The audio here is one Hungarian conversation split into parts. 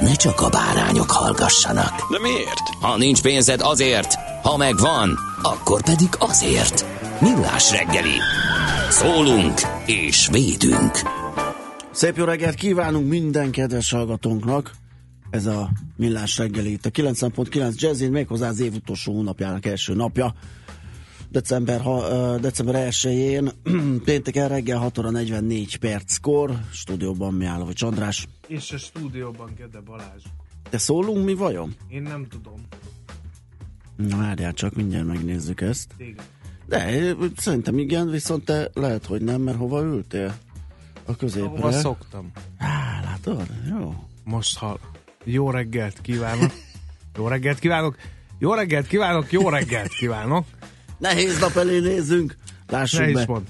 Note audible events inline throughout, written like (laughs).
ne csak a bárányok hallgassanak. De miért? Ha nincs pénzed azért, ha megvan, akkor pedig azért. Millás reggeli. Szólunk és védünk. Szép jó reggelt kívánunk minden kedves hallgatónknak. Ez a Millás reggeli itt a 90.9 Jazzin, méghozzá az év utolsó hónapjának első napja. December, ha, december 1-én, (clears throat) pénteken reggel 6 óra 44 perckor, stúdióban Miálovics András. És a stúdióban Gede Balázs. Te szólunk mi vajon? Én nem tudom. Na várjál csak, mindjárt megnézzük ezt. Téged. De szerintem igen, viszont te lehet, hogy nem, mert hova ültél? A középre. Hova szoktam? Á, látod? Jó. Most hall. Jó reggelt kívánok. (laughs) Jó reggelt kívánok. Jó reggelt kívánok, jó reggelt kívánok. Nehéz nap elé nézzünk. Lássuk Ne be. is mond.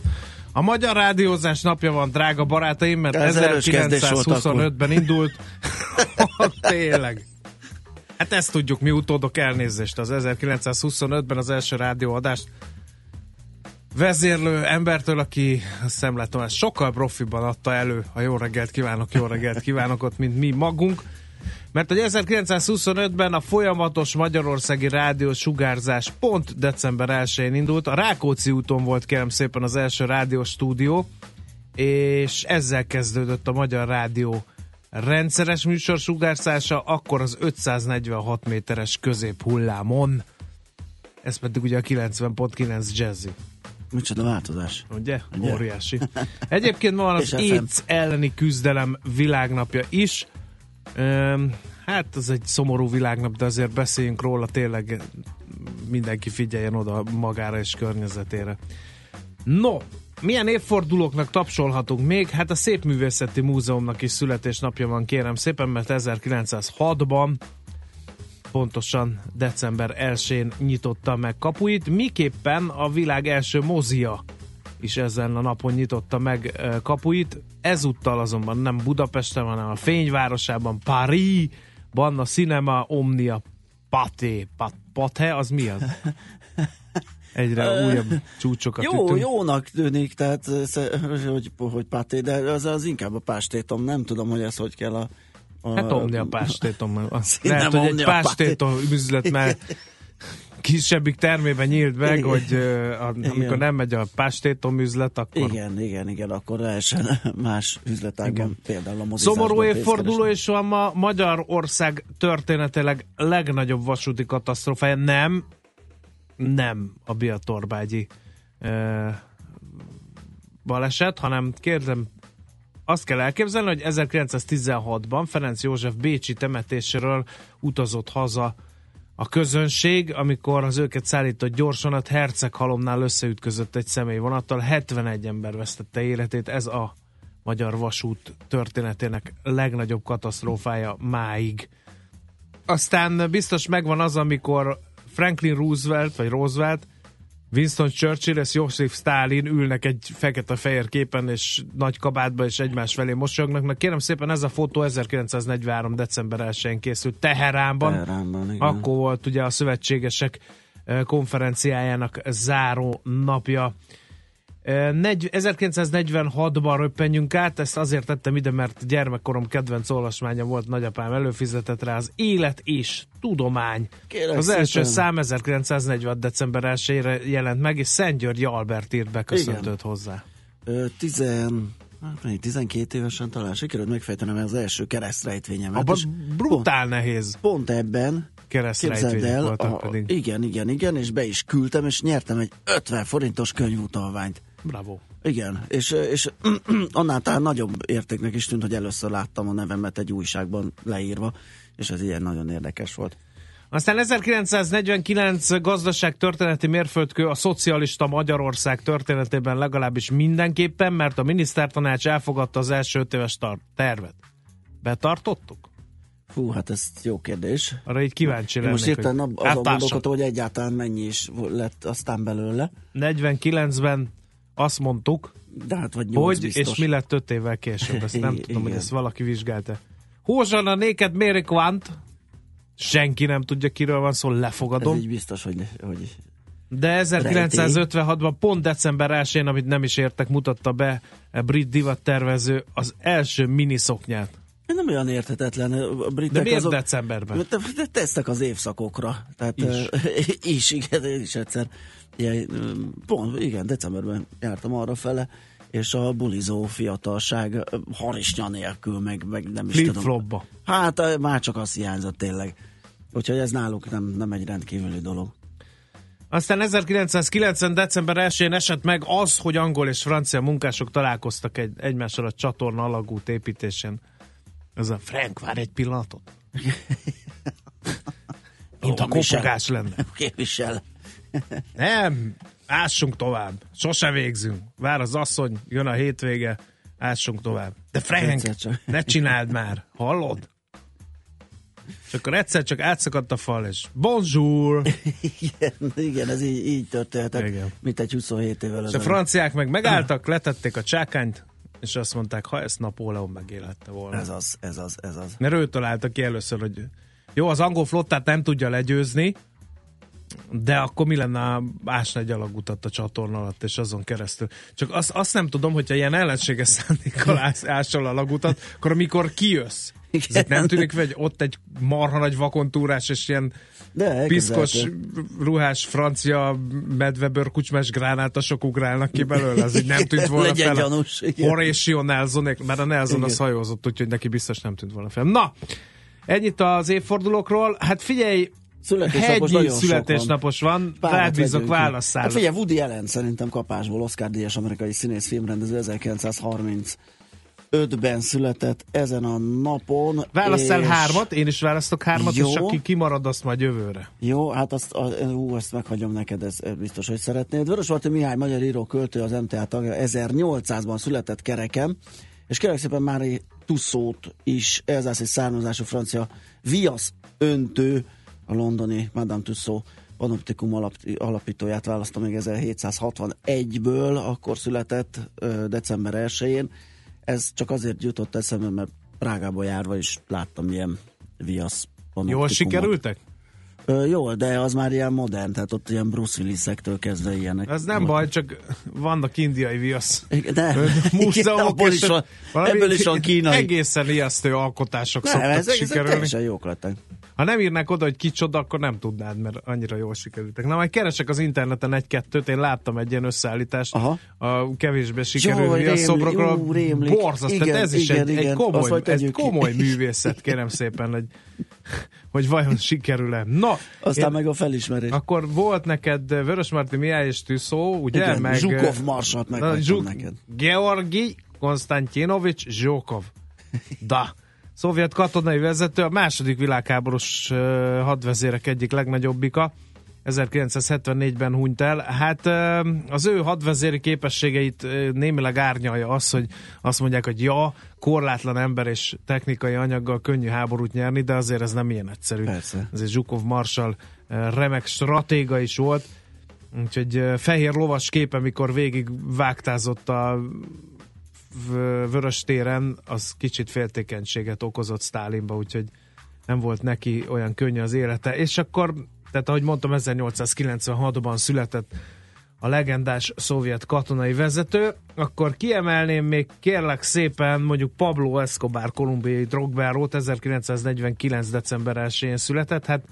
A Magyar Rádiózás napja van, drága barátaim, mert Ez erős kezdés volt 1925-ben indult. (laughs) Tényleg. Hát ezt tudjuk mi utódok elnézést. Az 1925-ben az első rádióadást vezérlő embertől, aki a Szemlet Tamás sokkal profiban adta elő a jó reggelt kívánok, jó reggelt kívánokot, mint mi magunk. Mert hogy 1925-ben a folyamatos magyarországi rádió sugárzás pont december 1-én indult. A Rákóczi úton volt kérem szépen az első rádiós stúdió, és ezzel kezdődött a Magyar Rádió rendszeres műsor sugárzása, akkor az 546 méteres középhullámon. Ez pedig ugye a 90.9 Jazzy. Micsoda változás. Ugye? Ugye? Óriási. Egyébként ma van (laughs) az. AIDS elleni küzdelem világnapja is. Hát ez egy szomorú világnap, de azért beszéljünk róla, tényleg mindenki figyeljen oda magára és környezetére. No, milyen évfordulóknak tapsolhatunk még? Hát a Szépművészeti Múzeumnak is születésnapja van, kérem szépen, mert 1906-ban pontosan december 1-én nyitotta meg kapuit, miképpen a világ első mozia is ezen a napon nyitotta meg kapuit. Ezúttal azonban nem Budapesten, hanem a fényvárosában, Paris-ban a Cinema Omnia Paté. Pat, Paté, az mi az? (laughs) Egyre újabb csúcsokat Jó, ütünk. jónak tűnik, tehát hogy, hogy páté, de az, az inkább a pástétom, nem tudom, hogy ez hogy kell a... a Hát omnia pástétom. Lehet, hogy egy pástétom üzlet, mert kisebbik termében nyílt meg, Igen. hogy a, amikor Igen. nem megy a pástétom üzlet, akkor Igen, igen, igen, akkor lehessen (laughs) más üzletágban, például a mozizásban Szomorú évforduló, és van ma Magyarország történetileg legnagyobb vasúti katasztrófája. Nem, nem a Biatorbágyi ö, baleset, hanem kérdem, azt kell elképzelni, hogy 1916-ban Ferenc József Bécsi temetéséről utazott haza a közönség, amikor az őket szállított gyorsonat Herceghalomnál összeütközött egy személyvonattal, 71 ember vesztette életét, ez a magyar vasút történetének legnagyobb katasztrófája máig. Aztán biztos megvan az, amikor Franklin Roosevelt, vagy Roosevelt, Winston Churchill és Joseph Stalin ülnek egy fekete-fehér képen és nagy kabátba és egymás felé mosolyognak. Na kérem szépen, ez a fotó 1943. december 1-én készült Teheránban. Teheránban, igen. Akkor volt ugye a szövetségesek eh, konferenciájának záró napja. Eh, negy- 1946-ban röppenjünk át, ezt azért tettem ide, mert gyermekkorom kedvenc olvasmánya volt, nagyapám előfizetett rá az Élet és Tudomány. Kérlek az első szépen. szám 1940. december 1 jelent meg, és Szent György Albert írt be köszöntőt hozzá. Ö, 10, Hát, 12 évesen talán sikerült megfejtenem az első keresztrejtvényemet. Abban brutál nehéz pont ebben keresztrejtvények el, voltak a, pedig. igen, igen, igen, és be is küldtem, és nyertem egy 50 forintos könyvutalványt. Bravo. Igen, és, és (clears throat) annál talán nagyobb értéknek is tűnt, hogy először láttam a nevemet egy újságban leírva, és ez ilyen nagyon érdekes volt. Aztán 1949 gazdaság történeti mérföldkő a szocialista Magyarország történetében legalábbis mindenképpen, mert a minisztertanács elfogadta az első öt éves tervet. Betartottuk? Fú, hát ez jó kérdés. Arra így kíváncsi lennék. most hirtelen hogy azon áttársak. gondolkodtam, hogy egyáltalán mennyi is lett aztán belőle, 49-ben azt mondtuk, de hát vagy hogy biztos. és mi lett öt évvel később. Ezt nem (laughs) tudom, hogy ezt valaki vizsgálta. Hózsana néked méri kvant? Senki nem tudja, kiről van szó, Ez lefogadom. így biztos, hogy, hogy De 1956-ban, pont december 1-én, amit nem is értek, mutatta be a brit divat tervező az első miniszoknyát. Nem olyan érthetetlen. A britek De miért azok, decemberben? De, de tesznek az évszakokra. Tehát, Is. (laughs) is. igen, én is egyszer. Ilyen, pont, igen, decemberben jártam arra fele, és a bulizó fiatalság harisnya nélkül, meg, meg nem is tudom. Flip-flopba. Hát már csak az hiányzott tényleg. Úgyhogy ez náluk nem, nem egy rendkívüli dolog. Aztán 1990. december 1-én esett meg az, hogy angol és francia munkások találkoztak egy, egymással a csatorna alagút építésén. Ez a Frank, vár egy pillanatot. (laughs) Mint Ó, a kopogás lenne. (laughs) Képvisel. Nem, ássunk tovább. Sose végzünk. Vár az asszony, jön a hétvége, ássunk tovább. De Frank, (laughs) ne csináld már. Hallod? És akkor egyszer csak átszakadt a fal, és bonjour! Igen, igen, ez így, így Igen. mint egy 27 évvel És a ezelőtt. franciák meg megálltak, letették a csákányt, és azt mondták, ha ezt Napóleon megélette volna. Ez az, ez az, ez az. Mert ő találta ki először, hogy jó, az angol flottát nem tudja legyőzni, de akkor mi lenne, ásna egy alagutat a csatorna alatt, és azon keresztül. Csak azt, azt nem tudom, hogyha ilyen ellenséges szándékkal ással a alagutat, akkor amikor kijössz, ez itt nem tűnik, hogy ott egy marha nagy vakontúrás, és ilyen De piszkos, ruhás, francia, medvebőr, kucsmás gránátosok ugrálnak ki belőle, az így nem tűnt (laughs) volna Legyen fel. gyanús, igen. Horatio Nelson, mert a Nelson az Igen. hajózott, úgyhogy neki biztos nem tűnt volna fel. Na, ennyit az évfordulókról. Hát figyelj, Születésnapos hegyi van. születésnapos van, Párat rád bízok vegyünk ki. válasszál. Hát figyelj, Woody Allen szerintem kapásból Oscar díjas amerikai színész filmrendező 1935-ben született ezen a napon. Válasz el és- hármat, én is választok hármat, Jó. és aki kimarad, azt majd jövőre. Jó, hát azt, a, ú, ezt meghagyom neked, ez biztos, hogy szeretnéd. Vörös Marti Mihály, magyar író, költő, az MTA tagja, 1800-ban született kerekem, és kérlek szépen Mári Tusszót is, elzászi származású francia viasz öntő, a londoni Madame Tussauds panoptikum alap, alapítóját választom még 1761-ből, akkor született december 1-én. Ez csak azért jutott eszembe, mert Prágába járva is láttam ilyen viasz Jól sikerültek? Ö, jó, de az már ilyen modern, tehát ott ilyen Bruce Willis-ektől kezdve ilyenek. Ez nem baj, csak vannak indiai viasz. Igen, De, Múzeumok, és is van, ebből is van kínai. Egészen ijesztő alkotások Nem, szoktak ezek, ezek sikerülni. teljesen jók lettek. Ha nem írnák oda, hogy kicsoda, akkor nem tudnád, mert annyira jól sikerültek. Na, majd keresek az interneten egy-kettőt, én láttam egy ilyen összeállítást Aha. a kevésbé sikerült rémlik, viaszszobrokról. jó, rémlik. Borzaszt, Igen, tehát ez is igen, egy, egy igen. Azt komoly, ez ki. komoly művészet, kérem szépen, hogy, hogy vajon sikerül-e. Na, Aztán én- meg a felismerés. akkor volt neked Vörösmarty Mihály és Tűszó, ugye? Igen, meg, Zsukov Na, meghagytam Zsuk- neked. Georgi Konstantinovics Zsókov. Da. Szovjet katonai vezető, a második világháborús hadvezérek egyik legnagyobbika. 1974-ben hunyt el. Hát az ő hadvezéri képességeit némileg árnyalja az, hogy azt mondják, hogy ja, korlátlan ember és technikai anyaggal könnyű háborút nyerni, de azért ez nem ilyen egyszerű. Persze. Ezért Zsukov Marshall ö, remek stratéga is volt. Úgyhogy fehér lovas képe, mikor végig vágtázott a vörös téren, az kicsit féltékenységet okozott Stálinba, úgyhogy nem volt neki olyan könnyű az élete. És akkor, tehát ahogy mondtam, 1896-ban született a legendás szovjet katonai vezető, akkor kiemelném még kérlek szépen mondjuk Pablo Escobar kolumbiai drogbárót 1949. december 1-én született, hát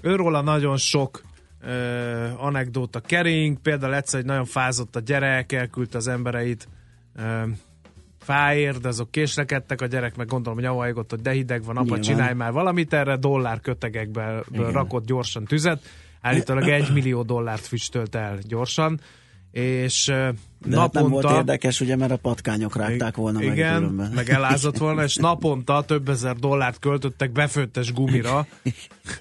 őróla nagyon sok ö, anekdóta kering, például egyszer, hogy nagyon fázott a gyerek, elküldte az embereit fáért, de azok késlekedtek, a gyerek meg gondolom nyavajgott, hogy de hideg van, apa, Nyilván. csinálj már valamit erre, dollár kötegekből rakott gyorsan tüzet, állítólag egy millió dollárt füstölt el gyorsan, és De hát nem naponta... volt érdekes, ugye, mert a patkányok rágták volna meg Igen, különben. meg elázott volna, és naponta több ezer dollárt költöttek befőttes gumira,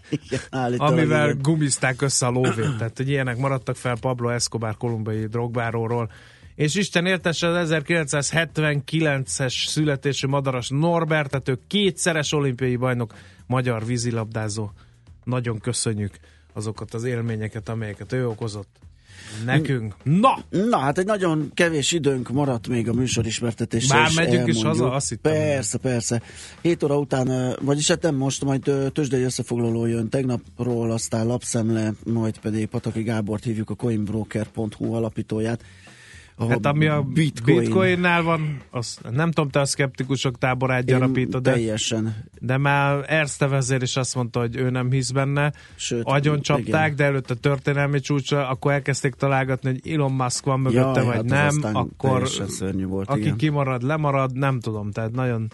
Igen, amivel igen. gumizták össze a lóvét. Tehát, hogy ilyenek maradtak fel Pablo Escobar kolumbiai drogbáróról. És Isten értesse az 1979-es születésű madaras Norbert, tehát ő kétszeres olimpiai bajnok, magyar vízilabdázó. Nagyon köszönjük azokat az élményeket, amelyeket ő okozott nekünk. Na! Na, hát egy nagyon kevés időnk maradt még a műsor ismertetésre. Már és megyünk is elmondjuk. haza? Azt hittem. Persze, persze. 7 óra után, vagyis hát nem most, majd tőzsdei összefoglaló jön tegnapról, aztán lapszemle, majd pedig Pataki Gábort hívjuk a coinbroker.hu alapítóját. Ahol Hát ami a Bitcoin. Bitcoinnál van, az, nem tudom, te a szkeptikusok táborát gyarapítod, de, Teljesen. de már Erste vezér is azt mondta, hogy ő nem hisz benne. Sőt, Agyon csapták, igen. de előtte történelmi csúcsra, akkor elkezdték találgatni, hogy Elon Musk van mögötte, Jaj, vagy hát nem, akkor aki igen. kimarad, lemarad, nem tudom, tehát nagyon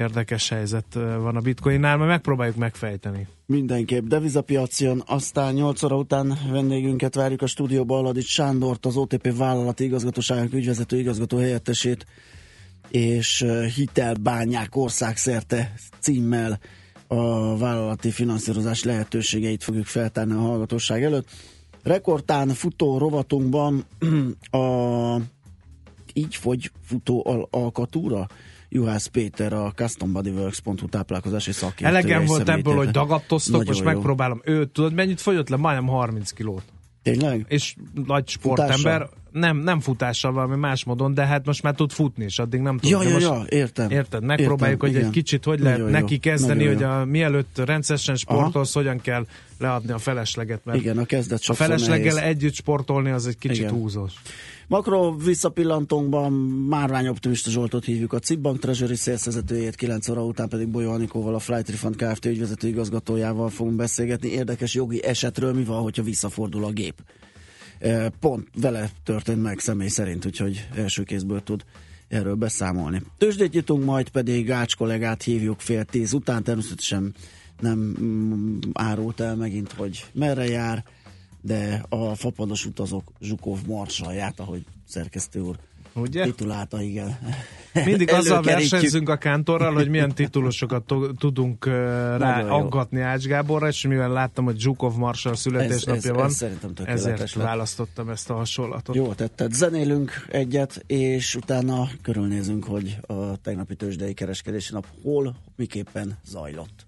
érdekes helyzet van a Bitcoinnál, mert megpróbáljuk megfejteni. Mindenképp devizapiac aztán 8 óra után vendégünket várjuk a stúdióba, Aladics Sándort, az OTP vállalati igazgatóságok ügyvezető igazgató helyettesét, és hitelbányák országszerte címmel a vállalati finanszírozás lehetőségeit fogjuk feltárni a hallgatóság előtt. Rekordtán futó rovatunkban (clears throat) a így fogy futó al- alkatúra? Juhász Péter, a custombodyworks.hu táplálkozási szakértője. Elegem volt ebből, hogy dagadtoztok, Nagyon most jó. megpróbálom. Ő, tudod, mennyit fogyott le? Majdnem 30 kilót. Tényleg? és nagy sportember. Futással? Nem, nem futással, valami más módon, de hát most már tud futni, és addig nem tud. Ja, ja, ja, értem. Érted? Megpróbáljuk, Értem, hogy egy igen. kicsit hogy lehet Nagyon jó, neki kezdeni, nagyon hogy jó. a, mielőtt rendszeresen sportolsz, hogyan kell leadni a felesleget, mert Igen, a kezdet a felesleggel nehéz. együtt sportolni az egy kicsit Igen. húzós. Makro visszapillantónkban Márvány Optimista Zsoltot hívjuk a Cibbank Treasury szélszezetőjét, 9 óra után pedig Bolyó Anikóval, a Flight Refund Kft. ügyvezető igazgatójával fogunk beszélgetni. Érdekes jogi esetről mi van, hogyha visszafordul a gép. E, Pont vele történt meg személy szerint, úgyhogy első kézből tud erről beszámolni. Tőzsdét nyitunk, majd pedig Gács kollégát hívjuk fél tíz után, természetesen nem mm, árult el megint, hogy merre jár, de a fapados utazók Zsukov marsalját, ahogy szerkesztő úr Ugye? titulálta, igen. Mindig (laughs) azzal versenyzünk a kántorral, hogy milyen titulosokat to- tudunk uh, rá aggatni Ács Gáborra, és mivel láttam, hogy Zsukov Marshall születésnapja ez- van, ez ezért lett. választottam ezt a hasonlatot. Jó tetted. Zenélünk egyet, és utána körülnézünk, hogy a tegnapi tőzsdei kereskedési nap hol, miképpen zajlott.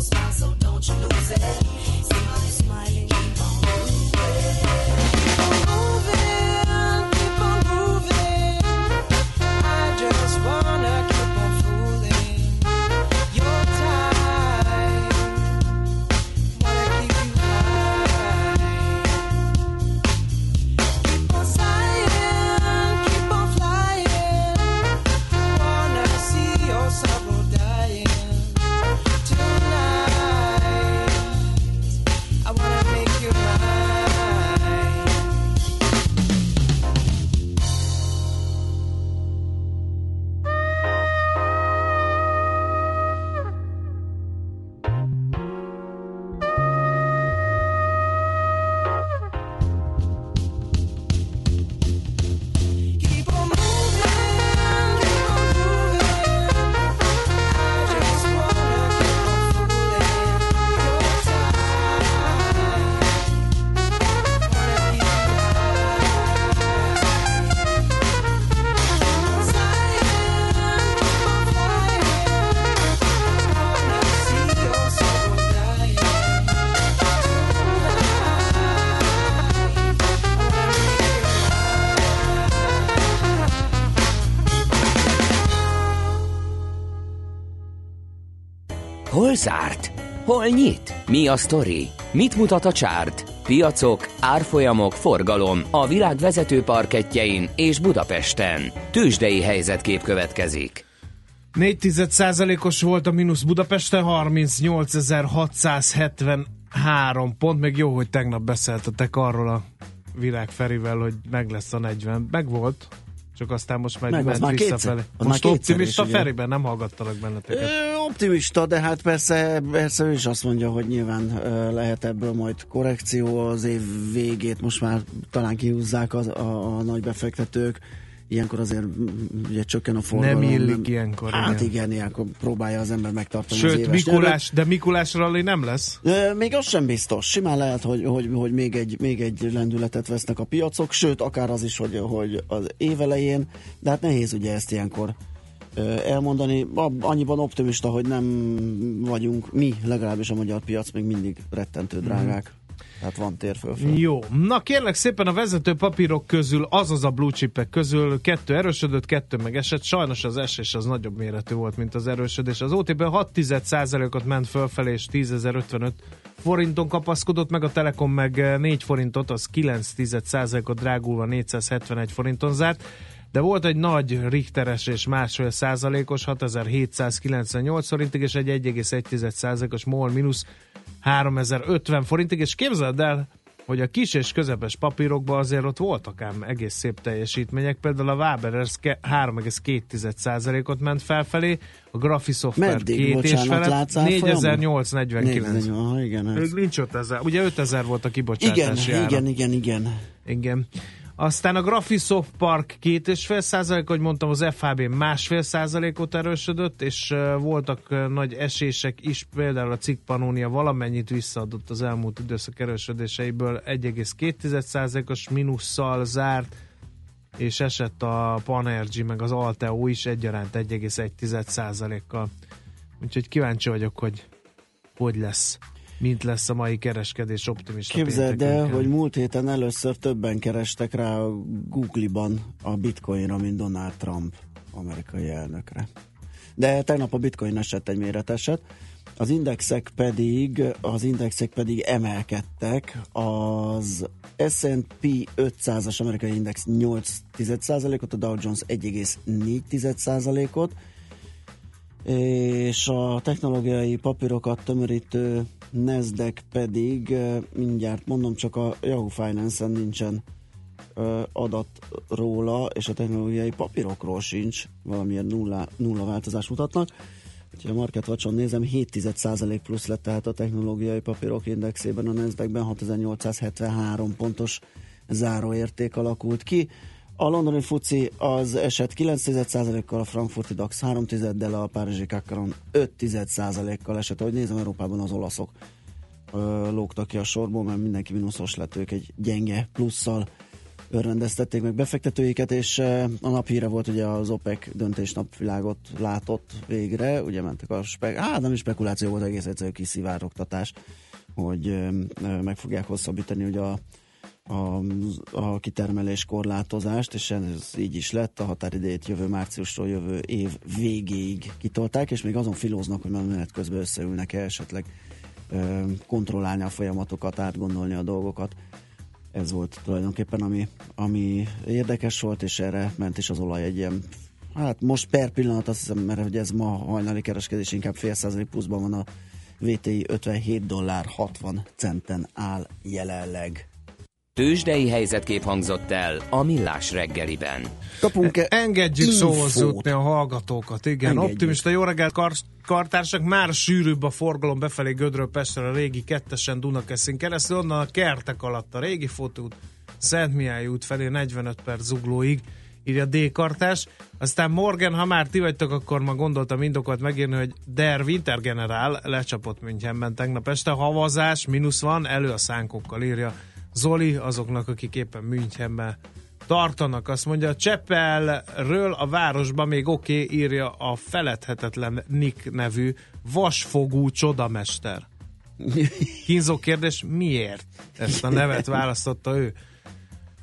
so don't you lose it. Zárt? Hol nyit? Mi a sztori? Mit mutat a csárt? Piacok, árfolyamok, forgalom a világ vezető parketjein és Budapesten. Tősdei helyzetkép következik. 4 os volt a mínusz Budapesten, 38.673 pont, még jó, hogy tegnap beszéltetek arról a Virág Ferivel, hogy meg lesz a 40. Meg volt, csak aztán most meg, Meg, ment már visszafele. kétszer. Az Most már optimista is? Feriben, nem hallgattalak benneteket. Ö, optimista, de hát persze, persze ő is azt mondja, hogy nyilván ö, lehet ebből majd korrekció az év végét, most már talán kihúzzák az, a, a nagy befektetők, ilyenkor azért mm, ugye csökken a forgalom. Nem illik ilyenkor, Hát igen. igen, ilyenkor próbálja az ember megtartani az Sőt, éves Mikulás, de Mikulás rally nem lesz? Még az sem biztos. Simán lehet, hogy, hogy, hogy még, egy, még egy lendületet vesznek a piacok, sőt, akár az is, hogy, hogy az év elején, de hát nehéz ugye ezt ilyenkor elmondani. Annyiban optimista, hogy nem vagyunk mi, legalábbis a magyar piac még mindig rettentő drágák. Tehát van tér fölfelé. Jó. Na kérlek szépen a vezető papírok közül, azaz a blue chipek közül kettő erősödött, kettő meg esett. Sajnos az esés az nagyobb méretű volt, mint az erősödés. Az OTP 6 ot ment fölfelé, és 10.055 forinton kapaszkodott, meg a Telekom meg 4 forintot, az 9% ot drágulva 471 forinton zárt. De volt egy nagy Richteres és másfél százalékos 6798 forintig, és egy 1,1 százalékos MOL mínusz 3050 forintig, és képzeld el, hogy a kis és közepes papírokban azért ott voltak ám egész szép teljesítmények, például a Waberers ke- 3,2%-ot ment felfelé, a Graphisoftware két és felett, látsz árfolyamban? 4849. Aha, igen, ez. Nincs 5000, ugye 5000 volt a Igen, kibocsátási ára. igen, igen, igen. Igen. Aztán a Graphisoft Park két és fél százalék, hogy mondtam, az FHB másfél százalékot erősödött, és voltak nagy esések is, például a cikk Pannonia valamennyit visszaadott az elmúlt időszak erősödéseiből, 1,2 százalékos mínusszal zárt, és esett a Panergy meg az Alteo is egyaránt 1,1 százalékkal. Úgyhogy kíváncsi vagyok, hogy hogy lesz, mint lesz a mai kereskedés optimista Képzeld el, hogy múlt héten először többen kerestek rá a Google-ban a bitcoinra, mint Donald Trump amerikai elnökre. De tegnap a bitcoin esett egy méreteset, az indexek pedig, az indexek pedig emelkedtek, az S&P 500-as amerikai index 8%-ot, a Dow Jones 1,4%-ot, és a technológiai papírokat tömörítő Nasdaq pedig, mindjárt mondom, csak a Yahoo Finance-en nincsen adat róla, és a technológiai papírokról sincs, valamiért nulla, nulla változás mutatnak. Úgyhogy a Market Watch-on nézem, 7% plusz lett tehát a technológiai papírok indexében, a Nasdaqben 6873 pontos záróérték alakult ki. A londoni FUCI az eset 9%-kal, a frankfurti DAX 3%-del, a párizsi Kakaron 5%-kal esett. Ahogy nézem, Európában az olaszok ö, lógtak ki a sorból, mert mindenki mínuszos lett, ők egy gyenge plusszal örvendeztették meg befektetőiket, és a naphíre volt ugye az OPEC döntés napvilágot látott végre, ugye mentek a spek, hát nem is spekuláció volt, egész egyszerű kiszivárogtatás, hogy meg fogják hosszabbítani ugye a a, a kitermelés korlátozást, és ez így is lett, a határidejét jövő márciusról jövő év végéig kitolták, és még azon filóznak, hogy menet közben összeülnek-e esetleg ö, kontrollálni a folyamatokat, átgondolni a dolgokat. Ez volt tulajdonképpen, ami, ami érdekes volt, és erre ment is az olaj egy ilyen Hát most per pillanat azt hiszem, mert hogy ez ma hajnali kereskedés inkább fél százalék pluszban van a VTI 57 dollár 60 centen áll jelenleg. Tőzsdei helyzetkép hangzott el a Millás reggeliben. Kapunk-e Engedjük infót? szóhoz jutni a hallgatókat. Igen, Engedjük. optimista jó reggelt, kar- kartársak. Már sűrűbb a forgalom befelé Gödről Pestre, a régi kettesen Dunakeszin keresztül, onnan a kertek alatt a régi fotót, Szent Mihály út felé 45 perc zuglóig írja D. Kartás. Aztán Morgan, ha már ti vagytok, akkor ma gondoltam indokolt megírni, hogy Der Wintergeneral lecsapott Münchenben tegnap este. Havazás, mínusz van, elő a szánkokkal írja Zoli, azoknak, akik éppen Münchenben tartanak. Azt mondja, Csepelről a városban még oké, okay, írja a feledhetetlen Nick nevű vasfogú csodamester. Kínzó kérdés, miért ezt a nevet választotta ő?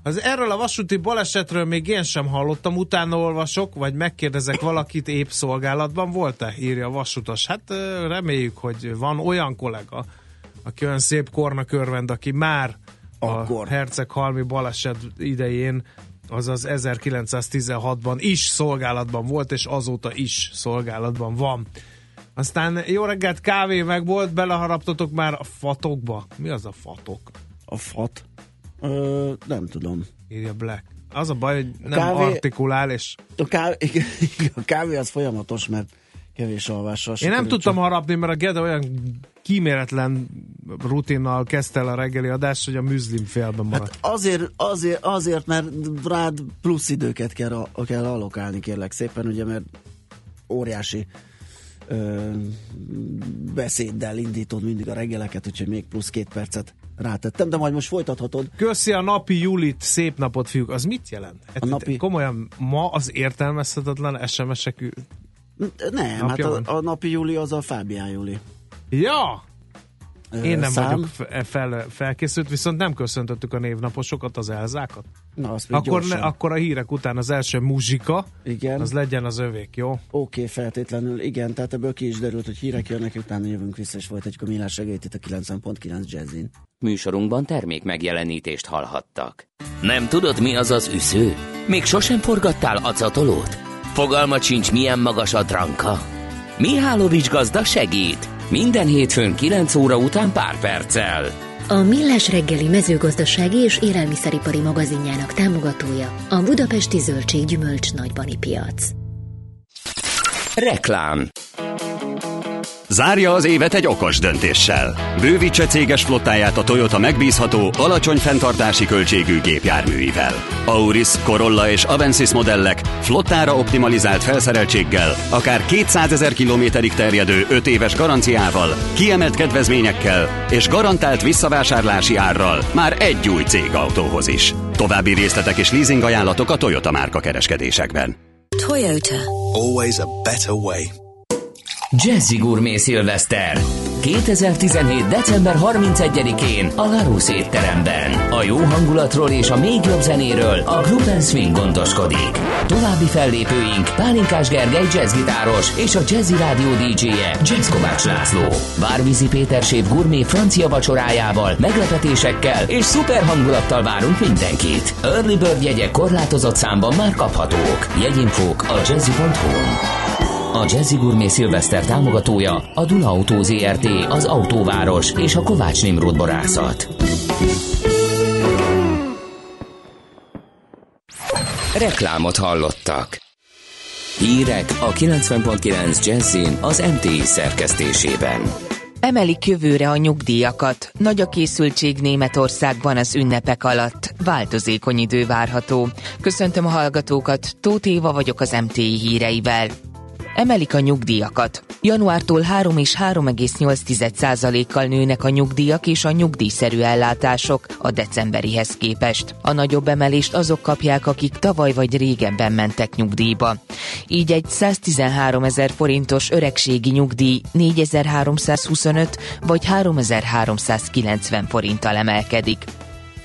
Az erről a vasúti balesetről még én sem hallottam, utána olvasok, vagy megkérdezek valakit, épp szolgálatban volt-e, írja a vasutas. Hát reméljük, hogy van olyan kollega, aki olyan szép kornak örvend, aki már Akkor. a Herceghalmi baleset idején, azaz 1916-ban is szolgálatban volt, és azóta is szolgálatban van. Aztán jó reggelt, kávé meg volt, beleharaptatok már a fatokba. Mi az a fatok? A fat? Ö, nem tudom. Írja Black. Az a baj, hogy nem kávé- artikulál, és A kávé, (laughs) a kávé az folyamatos, mert kevés alvással. én nem tudtam csak- harapni, mert a Gede olyan kíméletlen rutinnal kezdte el a reggeli adást, hogy a műzlim félben maradt. Hát azért, azért, azért, mert rád plusz időket kell, kell allokálni, kérlek szépen, ugye, mert óriási ö, beszéddel indítod mindig a reggeleket, úgyhogy még plusz két percet rátettem, de majd most folytathatod. Köszi a napi Julit, szép napot fiúk. Az mit jelent? Hát A napi- Komolyan, ma az értelmezhetetlen SMS-ek... Nem, Napja hát van. a, a napi Júli az a Fábián Júli. Ja! Én nem szám. vagyok fe- fel, felkészült, viszont nem köszöntöttük a névnaposokat, az elzákat. Na, azt Akkor, ne, akkor a hírek után az első muzsika, Igen. az legyen az övék, jó? Oké, okay, feltétlenül, igen, tehát ebből ki is derült, hogy hírek jönnek, utána jövünk vissza, és folytatjuk a millás segélyt itt a 90.9 Jazzin. Műsorunkban termék megjelenítést hallhattak. Nem tudod, mi az az üsző? Még sosem forgattál acatolót? Fogalmat sincs, milyen magas a dranka? Mihálovics gazda segít! Minden hétfőn 9 óra után pár perccel. A Millás reggeli mezőgazdasági és élelmiszeripari magazinjának támogatója a Budapesti Zöldség Gyümölcs Nagybani Piac. Reklám Zárja az évet egy okos döntéssel. Bővítse céges flottáját a Toyota megbízható, alacsony fenntartási költségű gépjárműivel. Auris, Corolla és Avensis modellek flottára optimalizált felszereltséggel, akár 200 ezer kilométerig terjedő 5 éves garanciával, kiemelt kedvezményekkel és garantált visszavásárlási árral már egy új cégautóhoz is. További részletek és leasing ajánlatok a Toyota márka kereskedésekben. Toyota. Always a better way. Jazzy Gourmet Szilveszter 2017. december 31-én a Larus étteremben. A jó hangulatról és a még jobb zenéről a Group Swing gondoskodik. További fellépőink Pálinkás Gergely jazzgitáros és a Jazzy Rádió DJ-je Jazz Kovács László. Várvízi Péter Séf Gourmet francia vacsorájával, meglepetésekkel és szuper hangulattal várunk mindenkit. Early Bird jegyek korlátozott számban már kaphatók. Jegyinfók a jazzy.hu-n. A Jazzy Gourmet Szilveszter támogatója a Duna Autó ZRT, az Autóváros és a Kovács Nimród Borászat. Reklámot hallottak. Hírek a 90.9 Jazzin az MTI szerkesztésében. Emelik jövőre a nyugdíjakat. Nagy a készültség Németországban az ünnepek alatt. Változékony idő várható. Köszöntöm a hallgatókat, Tóth Éva vagyok az MTI híreivel. Emelik a nyugdíjakat. Januártól 3 és 3,8%-kal nőnek a nyugdíjak és a nyugdíjszerű ellátások a decemberihez képest. A nagyobb emelést azok kapják, akik tavaly vagy régebben mentek nyugdíjba. Így egy 113 ezer forintos öregségi nyugdíj 4325 vagy 3390 forinttal emelkedik.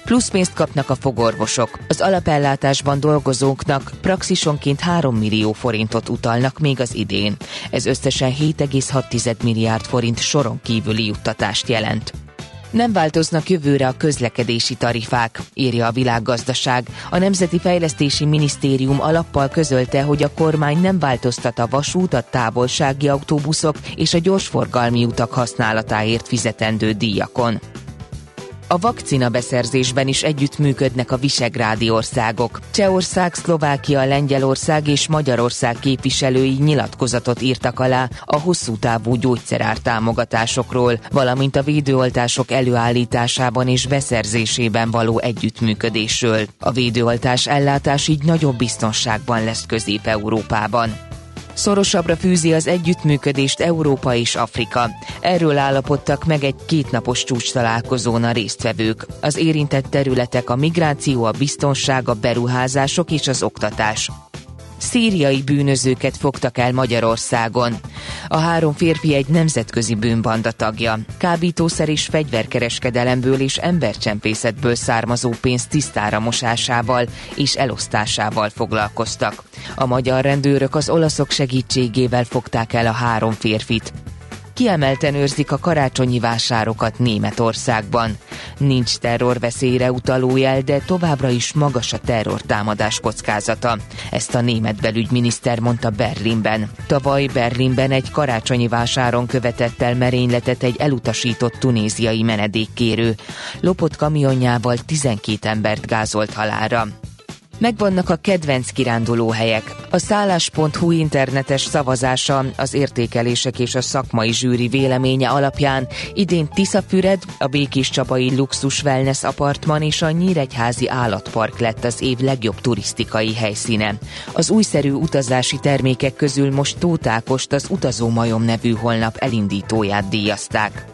Plusz pénzt kapnak a fogorvosok. Az alapellátásban dolgozóknak praxisonként 3 millió forintot utalnak még az idén. Ez összesen 7,6 milliárd forint soron kívüli juttatást jelent. Nem változnak jövőre a közlekedési tarifák, írja a világgazdaság. A Nemzeti Fejlesztési Minisztérium alappal közölte, hogy a kormány nem változtat a vasút, a távolsági autóbuszok és a gyorsforgalmi utak használatáért fizetendő díjakon. A vakcina beszerzésben is együttműködnek a visegrádi országok. Csehország, Szlovákia, Lengyelország és Magyarország képviselői nyilatkozatot írtak alá a hosszú távú gyógyszerár támogatásokról, valamint a védőoltások előállításában és beszerzésében való együttműködésről. A védőoltás ellátás így nagyobb biztonságban lesz Közép-Európában. Szorosabbra fűzi az együttműködést Európa és Afrika. Erről állapodtak meg egy kétnapos csúcs találkozón a résztvevők. Az érintett területek a migráció, a biztonság, a beruházások és az oktatás. Szíriai bűnözőket fogtak el Magyarországon. A három férfi egy nemzetközi bűnbanda tagja. Kábítószer és fegyverkereskedelemből és embercsempészetből származó pénz tisztára mosásával és elosztásával foglalkoztak. A magyar rendőrök az olaszok segítségével fogták el a három férfit kiemelten őrzik a karácsonyi vásárokat Németországban. Nincs terrorveszélyre utaló jel, de továbbra is magas a terrortámadás kockázata. Ezt a német belügyminiszter mondta Berlinben. Tavaly Berlinben egy karácsonyi vásáron követett el merényletet egy elutasított tunéziai menedékkérő. Lopott kamionjával 12 embert gázolt halára. Megvannak a kedvenc kirándulóhelyek. A szállás.hu internetes szavazása az értékelések és a szakmai zsűri véleménye alapján idén Tiszafüred, a Békés Csapai Luxus Wellness Apartman és a Nyíregyházi Állatpark lett az év legjobb turisztikai helyszíne. Az újszerű utazási termékek közül most Tótákost az Utazó Majom nevű holnap elindítóját díjazták.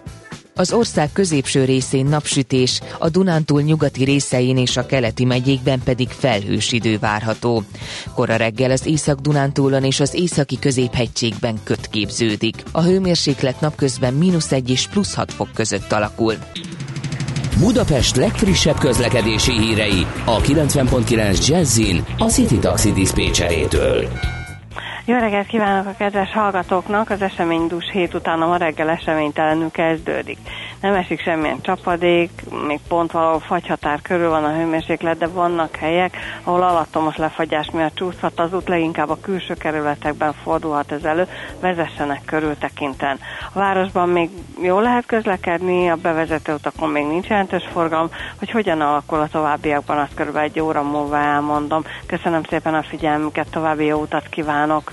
Az ország középső részén napsütés, a Dunántúl nyugati részein és a keleti megyékben pedig felhős idő várható. Kora reggel az Észak-Dunántúlon és az északi középhegységben köt képződik. A hőmérséklet napközben mínusz 1 és plusz 6 fok között alakul. Budapest legfrissebb közlekedési hírei a 90.9 Jazzin a City Taxi Dispécsejétől. Jó reggelt kívánok a kedves hallgatóknak! Az eseménydús hét után a ma reggel eseménytelenül kezdődik. Nem esik semmilyen csapadék, még pont valahol fagyhatár körül van a hőmérséklet, de vannak helyek, ahol alattomos lefagyás miatt csúszhat az út, leginkább a külső kerületekben fordulhat ez elő, vezessenek körültekinten. A városban még jól lehet közlekedni, a bevezető utakon még nincs jelentős forgalom, hogy hogyan alakul a továbbiakban, azt körülbelül egy óra múlva elmondom. Köszönöm szépen a figyelmüket, további jó utat kívánok!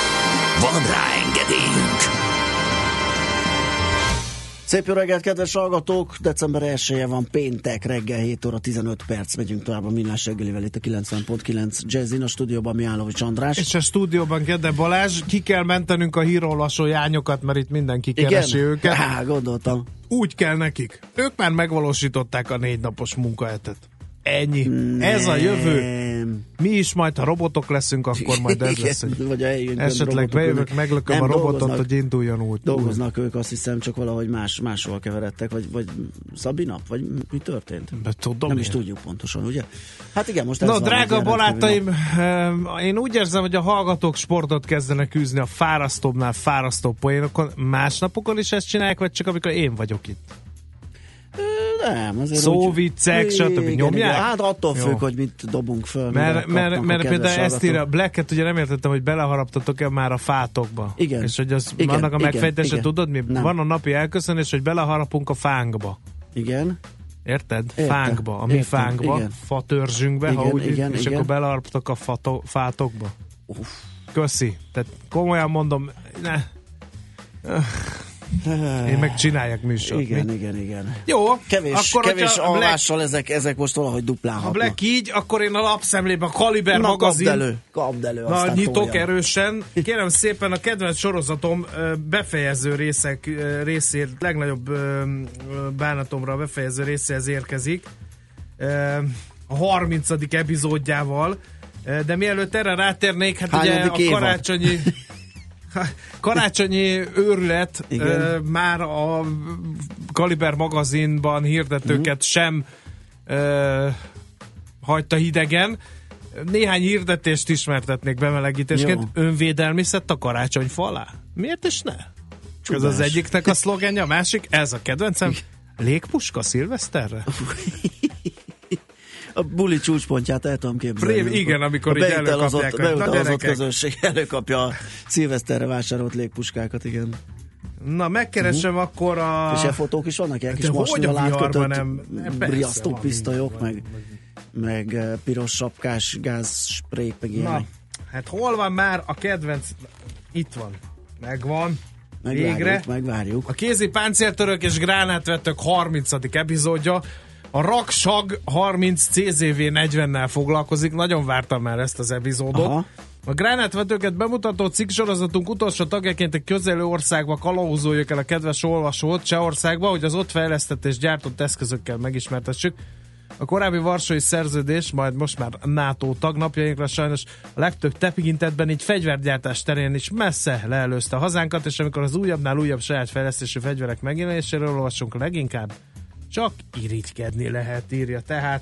Van rá engedélyünk! Szép jó reggelt, kedves hallgatók! December 1 van péntek, reggel 7 óra 15 perc, megyünk tovább a Millás reggelivel itt a 90.9 Jazzin, a stúdióban Miálovics András. És a stúdióban Gede Balázs, ki kell mentenünk a hírolvasó jányokat, mert itt mindenki keresi Igen? őket. Há, gondoltam. Úgy kell nekik. Ők már megvalósították a négy napos munkahetet. Ennyi. Ez a jövő. Nem. Mi is majd, ha robotok leszünk, akkor majd ez lesz. Hogy Vagy esetleg bejövök, meglököm Nem a robotot, hogy induljon úgy. Dolgoznak ők, azt hiszem, csak valahogy más, máshol keveredtek, vagy, vagy Szabina, vagy mi történt? Be tudom Nem én. is tudjuk pontosan, ugye? Hát igen, most ez van, drága egy barátaim, eh, én úgy érzem, hogy a hallgatók sportot kezdenek űzni a fárasztóbbnál fárasztóbb poénokon. Más napokon is ezt csinálják, vagy csak amikor én vagyok itt? Nem, azért Szóviccek, úgy- stb. Igen, nyomják? igen. Hát attól Jó. függ, hogy mit dobunk föl. Mert, mert, mert például ezt írja. Blacket ugye nem értettem, hogy beleharaptatok-e már a fátokba. Igen. És hogy az, Igen, annak a igen, megfejtése, igen. tudod mi? Nem. Van a napi elköszönés, hogy beleharapunk a fánkba. Igen. Érted? Értem, Fánkba, a mi értem, fánkba, igen. fa törzsünkbe, ha Igen, úgy, igen, és igen. akkor beleharaptak a fato, fátokba. Köszi. Tehát komolyan mondom, ne. Én meg csinálják műsort. Igen, mi? igen, igen. Jó, Kevés, akkor, kevés a Black, alvással ezek, ezek most valahogy ha duplálhatnak. Black így, akkor én a lapszemlében a Kaliber Na, magazin kapd elő, kapd elő, Na, nyitok tolja. erősen. Kérem szépen, a kedvenc sorozatom befejező részek ö, részért, legnagyobb bánatomra a befejező részéhez érkezik. A 30. epizódjával. De mielőtt erre rátérnék, hát ugye Hányadik a évad? karácsonyi (laughs) karácsonyi őrület ö, már a Kaliber magazinban hirdetőket Mhm. sem ö, hagyta hidegen. Néhány hirdetést ismertetnék bemelegítésként. Jó. Önvédelmi szett a karácsonyfa alá? Miért is ne? Ez Csodás. az egyiknek a szlogenje, a másik, ez a kedvencem. Légpuska szilveszterre? A buli csúcspontját el tudom képzelni. Pré- igen, amikor így előkapják, na beutalazott közönség (laughs) előkapja a szilveszterre vásárolt légpuskákat, igen. Na, megkeresem akkor a... És ilyen fotók is vannak, ilyen kis masnival átkötött nem? Nem, riasztó pisztolyok, meg, meg eh, piros sapkás gázsprék, meg Na, ilyenek. hát hol van már a kedvenc... Itt van. Megvan. Végre. Megvárjuk, megvárjuk. A kézi páncéltörök és gránátvetők 30. epizódja. A Raksag 30 CZV 40-nel foglalkozik. Nagyon vártam már ezt az epizódot. Aha. A gránátvetőket bemutató cikksorozatunk utolsó tagjaként egy közelő országba kalauzoljuk el a kedves olvasót, Csehországba, hogy az ott fejlesztett és gyártott eszközökkel megismertessük. A korábbi Varsói szerződés, majd most már NATO tagnapjainkra sajnos a legtöbb tekintetben így fegyvergyártás terén is messze leelőzte a hazánkat, és amikor az újabbnál újabb saját fejlesztésű fegyverek megjelenéséről olvasunk leginkább, csak irigykedni lehet, írja tehát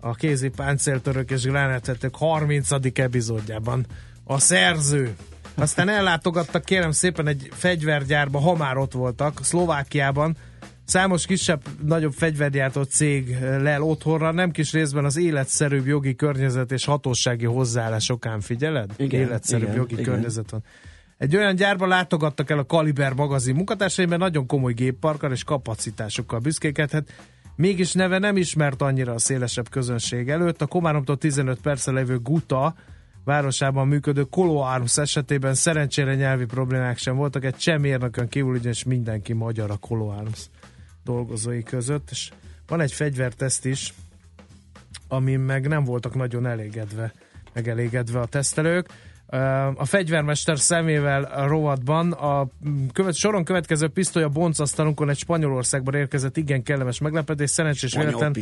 a kézi páncéltörök és gránátvetők 30. epizódjában a szerző. Aztán ellátogattak kérem szépen egy fegyvergyárba, ha már ott voltak, Szlovákiában, Számos kisebb, nagyobb fegyvergyártó cég lel otthonra, nem kis részben az életszerűbb jogi környezet és hatósági hozzáállás okán figyeled? Igen, életszerűbb igen, jogi igen. környezet van. Egy olyan gyárba látogattak el a Kaliber magazin munkatársai, mert nagyon komoly gépparkkal és kapacitásokkal büszkékedhet. Mégis neve nem ismert annyira a szélesebb közönség előtt. A Komáromtól 15 perccel levő Guta városában működő Kolo Arms esetében szerencsére nyelvi problémák sem voltak. Egy csemérnökön kívül ugyanis mindenki magyar a Kolo Arms dolgozói között, és van egy fegyverteszt is, amin meg nem voltak nagyon elégedve, megelégedve a tesztelők. A fegyvermester szemével a rovatban a követ, soron következő pisztoly a boncasztalunkon egy Spanyolországban érkezett igen kellemes meglepetés. Szerencsés véletlen,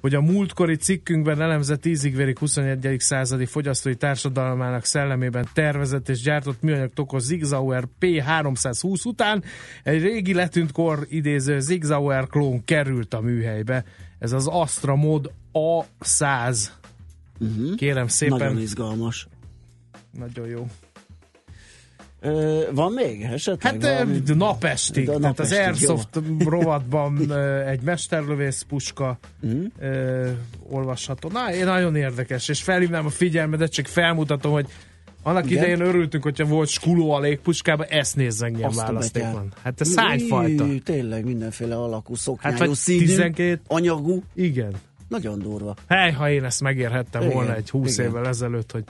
hogy a múltkori cikkünkben elemzett tízig 21. századi fogyasztói társadalmának szellemében tervezett és gyártott műanyag tokos Zigzauer P320 után egy régi letűnt kor idéző Zigzauer klón került a műhelybe. Ez az Astra Mod A100. Uh-huh. Kérem szépen. Nagyon izgalmas. Nagyon jó. Ö, van még esetleg? Hát valami? napestig. Tehát az napestig, Airsoft rovatban ö, egy mesterlövész puska ö, olvasható. Na, nagyon érdekes, és felhívnám a figyelmedet, csak felmutatom, hogy annak Igen? idején örültünk, hogyha volt skuló a légpuskában, ezt nézzen milyen Azt a választék betyár. van. Hát ez szányfajta. Tényleg mindenféle alakú, szoknyájú, Hát vagy színű, 12 anyagú. Igen. Nagyon durva. Hely, ha én ezt megérhettem Igen, volna egy 20 igen. évvel ezelőtt, hogy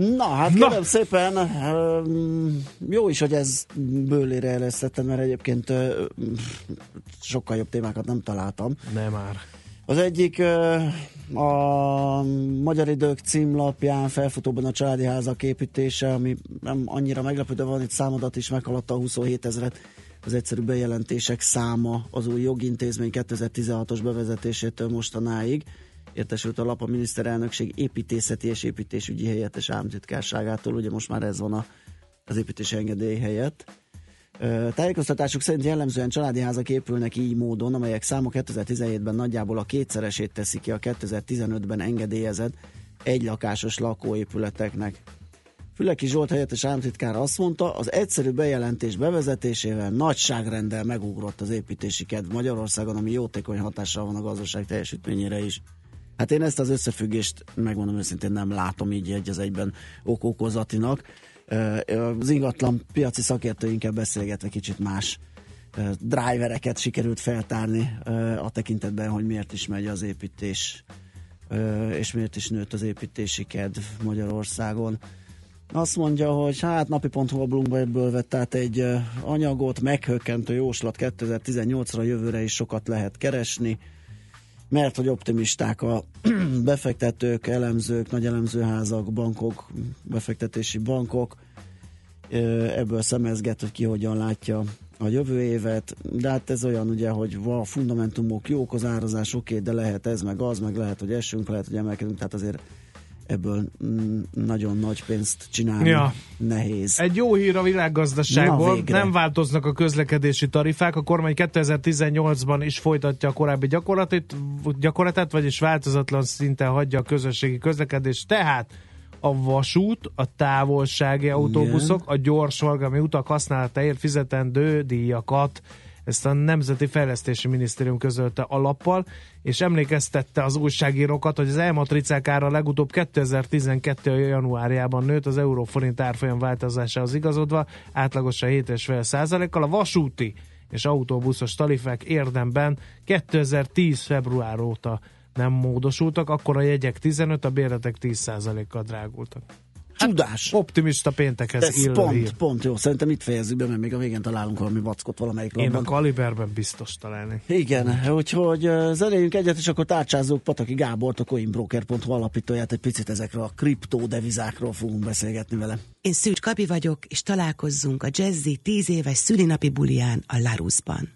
Na, hát Na. kérem szépen, öm, jó is, hogy ez bőlére eresztettem, mert egyébként sokkal jobb témákat nem találtam. nem már. Az egyik a Magyar Idők címlapján felfutóban a családi házak építése, ami nem annyira meglepő, de van itt számadat is, meghaladta a 27 ezeret az egyszerű bejelentések száma az új jogintézmény 2016-os bevezetésétől mostanáig. Értesült a lap a miniszterelnökség építészeti és építésügyi helyettes államtitkárságától, ugye most már ez van a, az építési engedély helyett. Tájékoztatásuk szerint jellemzően családi házak épülnek így módon, amelyek száma 2017-ben nagyjából a kétszeresét teszi ki a 2015-ben engedélyezett egylakásos lakóépületeknek. Füleki Zsolt helyettes államtitkár azt mondta, az egyszerű bejelentés bevezetésével nagyságrendel megugrott az építési kedv Magyarországon, ami jótékony hatással van a gazdaság teljesítményére is. Hát én ezt az összefüggést megmondom őszintén nem látom így egy az egyben okokozatinak. Az ingatlan piaci szakértőinkkel beszélgetve kicsit más drivereket sikerült feltárni a tekintetben, hogy miért is megy az építés, és miért is nőtt az építési kedv Magyarországon. Azt mondja, hogy hát napi.hu a Bloomberg ebből vett át egy anyagot, meghökkentő jóslat 2018-ra jövőre is sokat lehet keresni, mert hogy optimisták a (clears throat) befektetők, elemzők, nagy elemzőházak, bankok, befektetési bankok, ebből szemezget, hogy ki hogyan látja a jövő évet, de hát ez olyan ugye, hogy a fundamentumok jók, az árazás oké, de lehet ez, meg az, meg lehet, hogy esünk, lehet, hogy emelkedünk, tehát azért ebből nagyon nagy pénzt csinálni. Ja. nehéz. Egy jó hír a világgazdaságból, nem változnak a közlekedési tarifák, a kormány 2018-ban is folytatja a korábbi gyakorlatot, gyakorlatát, vagyis változatlan szinten hagyja a közösségi közlekedést, tehát a vasút, a távolsági autóbuszok, a gyorsforgalmi utak használatáért fizetendő díjakat ezt a Nemzeti Fejlesztési Minisztérium közölte alappal, és emlékeztette az újságírókat, hogy az elmatricák ára legutóbb 2012. januárjában nőtt az euróforint árfolyam változásához igazodva, átlagosan 7,5 százalékkal. A vasúti és autóbuszos tarifák érdemben 2010. február óta nem módosultak, akkor a jegyek 15, a bérletek 10%-kal drágultak. Csudás! Optimista péntekhez Ez pont, hír. pont jó. Szerintem itt fejezzük be, mert még a végén találunk valami vackot valamelyik Én a kaliberben biztos találni. Igen, úgyhogy zenéljünk egyet, és akkor tárcsázzuk Pataki Gábort, a coinbroker.hu alapítóját, egy picit ezekről a kriptódevizákról fogunk beszélgetni vele. Én Szűcs Kapi vagyok, és találkozzunk a Jazzy 10 éves szülinapi bulián a Larusban.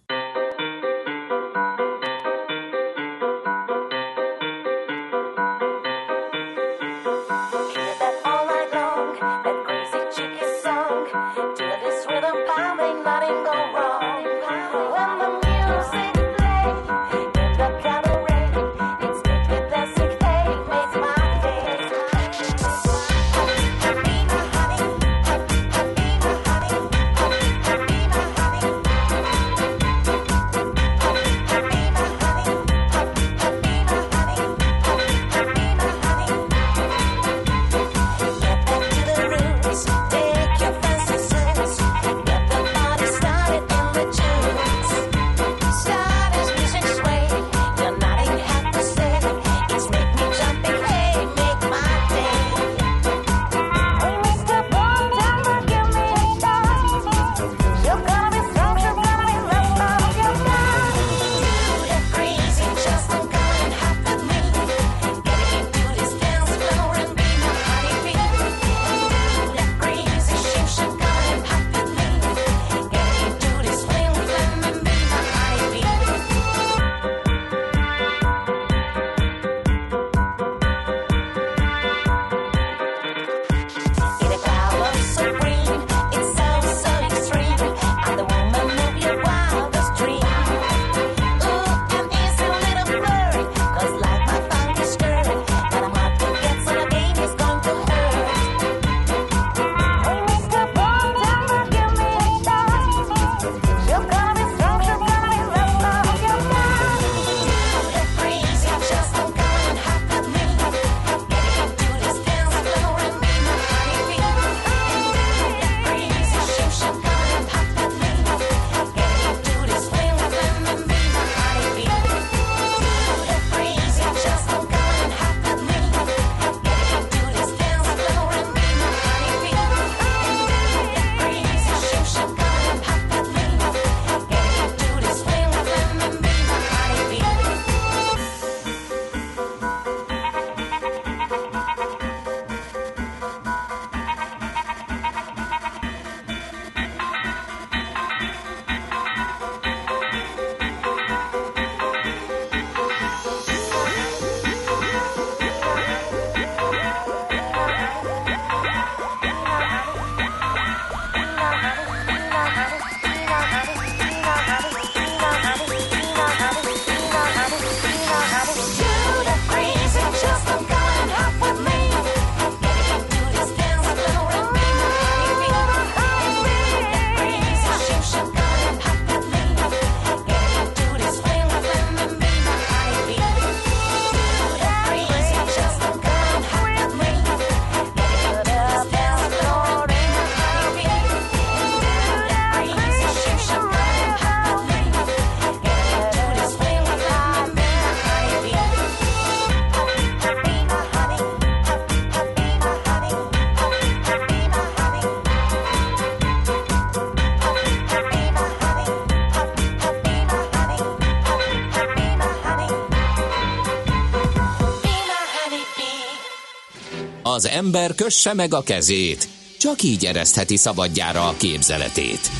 Az ember kösse meg a kezét, csak így eresztheti szabadjára a képzeletét.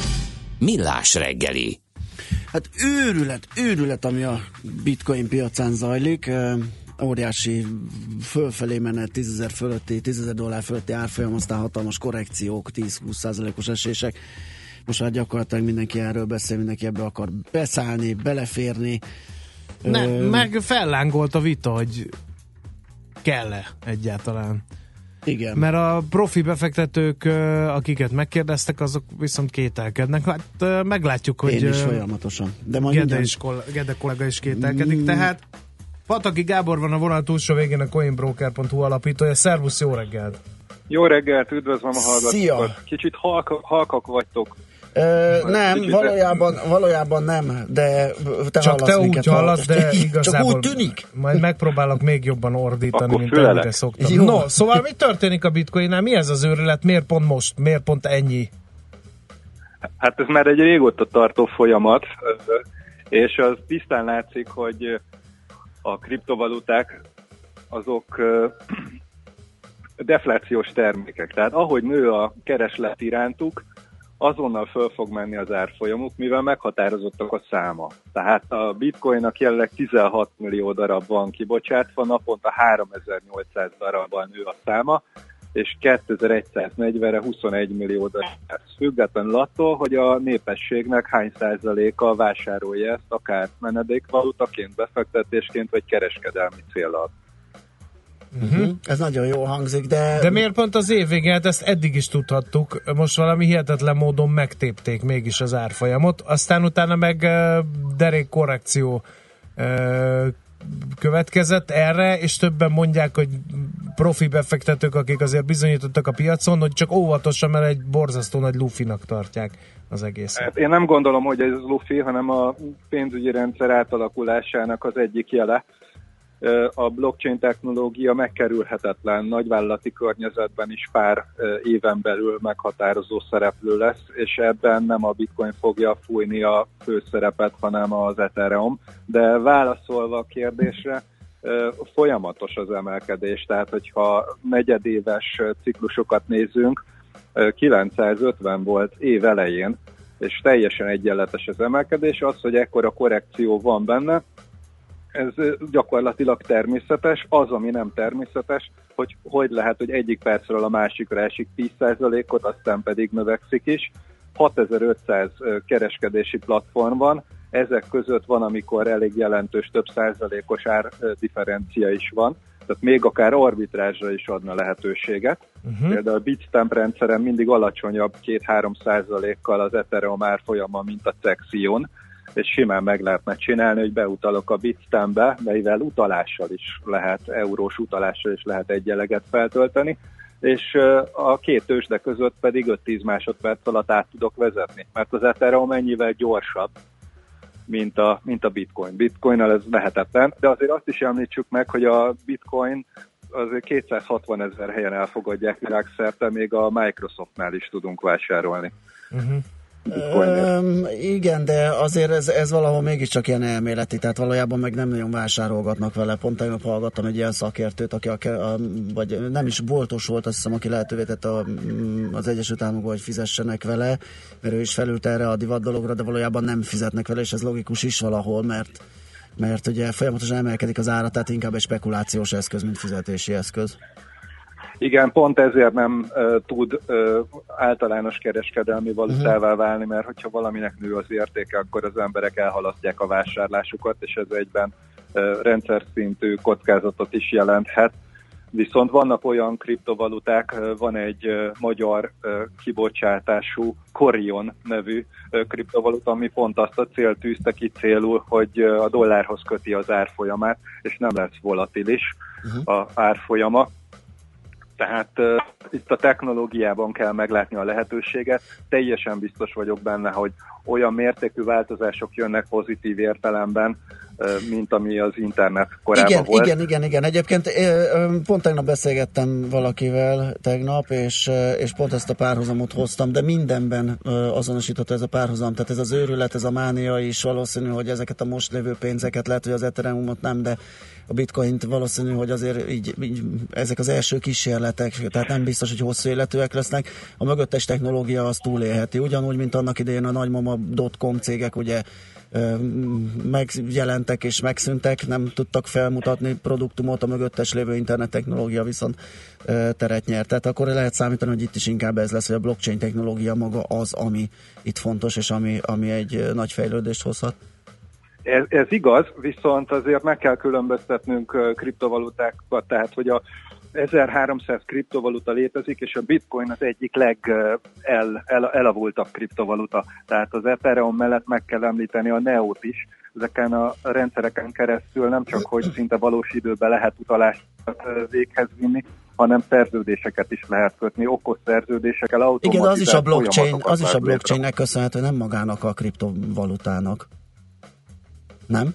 Millás reggeli. Hát őrület, őrület, ami a bitcoin piacán zajlik. Óriási fölfelé menet, 10 ezer fölötti, 10 ezer dollár fölötti árfolyam, aztán hatalmas korrekciók, 10-20 százalékos esések. Most már gyakorlatilag mindenki erről beszél, mindenki ebbe akar beszállni, beleférni. Ne, meg fellángolt a vita, hogy kell-e egyáltalán. Igen. Mert a profi befektetők, akiket megkérdeztek, azok viszont kételkednek. Hát meglátjuk, hogy... Én is folyamatosan. De majd Gede, is, Gede kollega is kételkedik, mm. tehát Pataki Gábor van a vonal túlsó végén a coinbroker.hu alapítója. Szervusz, jó reggelt! Jó reggelt, üdvözlöm a hallgatókat! Szia! Kicsit halk, halkak vagytok. Ö, nem, valójában, valójában nem, de te Csak te úgy hallasz, de igazából (laughs) Csak úgy tűnik. Majd megpróbálok még jobban ordítani, Akkor mint fülelek. amire szoktam. Jó. No, szóval mi történik a bitcoinnál? Mi ez az őrület? Miért pont most? Miért pont ennyi? Hát ez már egy régóta tartó folyamat, és az tisztán látszik, hogy a kriptovaluták azok deflációs termékek. Tehát ahogy nő a kereslet irántuk, azonnal föl fog menni az árfolyamuk, mivel meghatározottak a száma. Tehát a bitcoinnak jelenleg 16 millió darab van kibocsátva, naponta 3800 darabban nő a száma, és 2140-re 21 millió darab. Függetlenül attól, hogy a népességnek hány százaléka vásárolja ezt, akár menedékvalutaként, befektetésként, vagy kereskedelmi célral. Uh-huh. Ez nagyon jó hangzik, de... De miért pont az év végén? Hát ezt eddig is tudhattuk. Most valami hihetetlen módon megtépték mégis az árfolyamot. Aztán utána meg derék korrekció következett erre, és többen mondják, hogy profi befektetők, akik azért bizonyítottak a piacon, hogy csak óvatosan, mert egy borzasztó nagy lufinak tartják az egészet. Hát én nem gondolom, hogy ez lufi, hanem a pénzügyi rendszer átalakulásának az egyik jele. A blockchain technológia megkerülhetetlen, nagyvállalati környezetben is pár éven belül meghatározó szereplő lesz, és ebben nem a bitcoin fogja fújni a főszerepet, hanem az Ethereum. De válaszolva a kérdésre, folyamatos az emelkedés, tehát hogyha negyedéves ciklusokat nézünk, ö, 950 volt év elején, és teljesen egyenletes az emelkedés, az, hogy ekkora korrekció van benne, ez gyakorlatilag természetes, az, ami nem természetes, hogy hogy lehet, hogy egyik percről a másikra esik 10%-ot, aztán pedig növekszik is. 6500 ö, kereskedési platform van, ezek között van, amikor elég jelentős több százalékos árdifferencia is van, tehát még akár arbitrázsra is adna lehetőséget. Uh-huh. Például a Bitstamp rendszeren mindig alacsonyabb 2-3 százalékkal az Ethereum árfolyama, mint a Cexion, és simán meg lehetne csinálni, hogy beutalok a Bitstampbe, mivel utalással is lehet, eurós utalással is lehet egy jeleget feltölteni, és a két tőzsde között pedig 5-10 másodperc alatt át tudok vezetni, mert az Ethereum ennyivel gyorsabb, mint a, mint a Bitcoin. Bitcoinnal ez lehetetlen, de azért azt is említsük meg, hogy a Bitcoin azért 260 ezer helyen elfogadják világszerte, még a Microsoftnál is tudunk vásárolni. Uh-huh. Öm, igen, de azért ez, ez valahol mégiscsak ilyen elméleti, tehát valójában meg nem nagyon vásárolgatnak vele. Pont tegnap hallgattam egy ilyen szakértőt, aki a, a, vagy nem is boltos volt, azt hiszem, aki lehetővé tette a, az Egyesült Államokban, hogy fizessenek vele, mert ő is felült erre a divat dologra, de valójában nem fizetnek vele, és ez logikus is valahol, mert mert ugye folyamatosan emelkedik az ára, tehát inkább egy spekulációs eszköz, mint fizetési eszköz. Igen, pont ezért nem uh, tud uh, általános kereskedelmi valutává válni, mert hogyha valaminek nő az értéke, akkor az emberek elhalasztják a vásárlásukat, és ez egyben uh, rendszer szintű kockázatot is jelenthet. Viszont vannak olyan kriptovaluták, van egy magyar kibocsátású Corion nevű kriptovaluta, ami pont azt a cél tűzte ki célul, hogy a dollárhoz köti az árfolyamát, és nem lesz volatilis uh-huh. a árfolyama. Tehát uh, itt a technológiában kell meglátni a lehetőséget. Teljesen biztos vagyok benne, hogy olyan mértékű változások jönnek pozitív értelemben, mint ami az internet korábban igen, volt. Igen, igen, igen. Egyébként pont tegnap beszélgettem valakivel tegnap, és, és pont ezt a párhuzamot hoztam, de mindenben azonosított ez a párhuzam. Tehát ez az őrület, ez a mánia is valószínű, hogy ezeket a most lévő pénzeket, lehet, hogy az Ethereumot nem, de a bitcoint valószínű, hogy azért így, így ezek az első kísérletek, tehát nem biztos, hogy hosszú életűek lesznek. A mögöttes technológia az túlélheti. Ugyanúgy, mint annak idején a nagymama.com cégek, ugye megjelentek és megszűntek, nem tudtak felmutatni produktumot, a mögöttes lévő internet technológia viszont teret nyert. Tehát akkor lehet számítani, hogy itt is inkább ez lesz, hogy a blockchain technológia maga az, ami itt fontos, és ami, ami egy nagy fejlődést hozhat. Ez, ez igaz, viszont azért meg kell különböztetnünk kriptovalutákat, tehát hogy a 1300 kriptovaluta létezik, és a bitcoin az egyik leg el, el, kriptovaluta. Tehát az Ethereum mellett meg kell említeni a Neot is. Ezeken a rendszereken keresztül nem csak, hogy szinte valós időben lehet utalást véghez vinni, hanem szerződéseket is lehet kötni, okos szerződésekkel, automatizált Igen, az is a blockchain, az is a blockchainnek köszönhető, nem magának a kriptovalutának. Nem?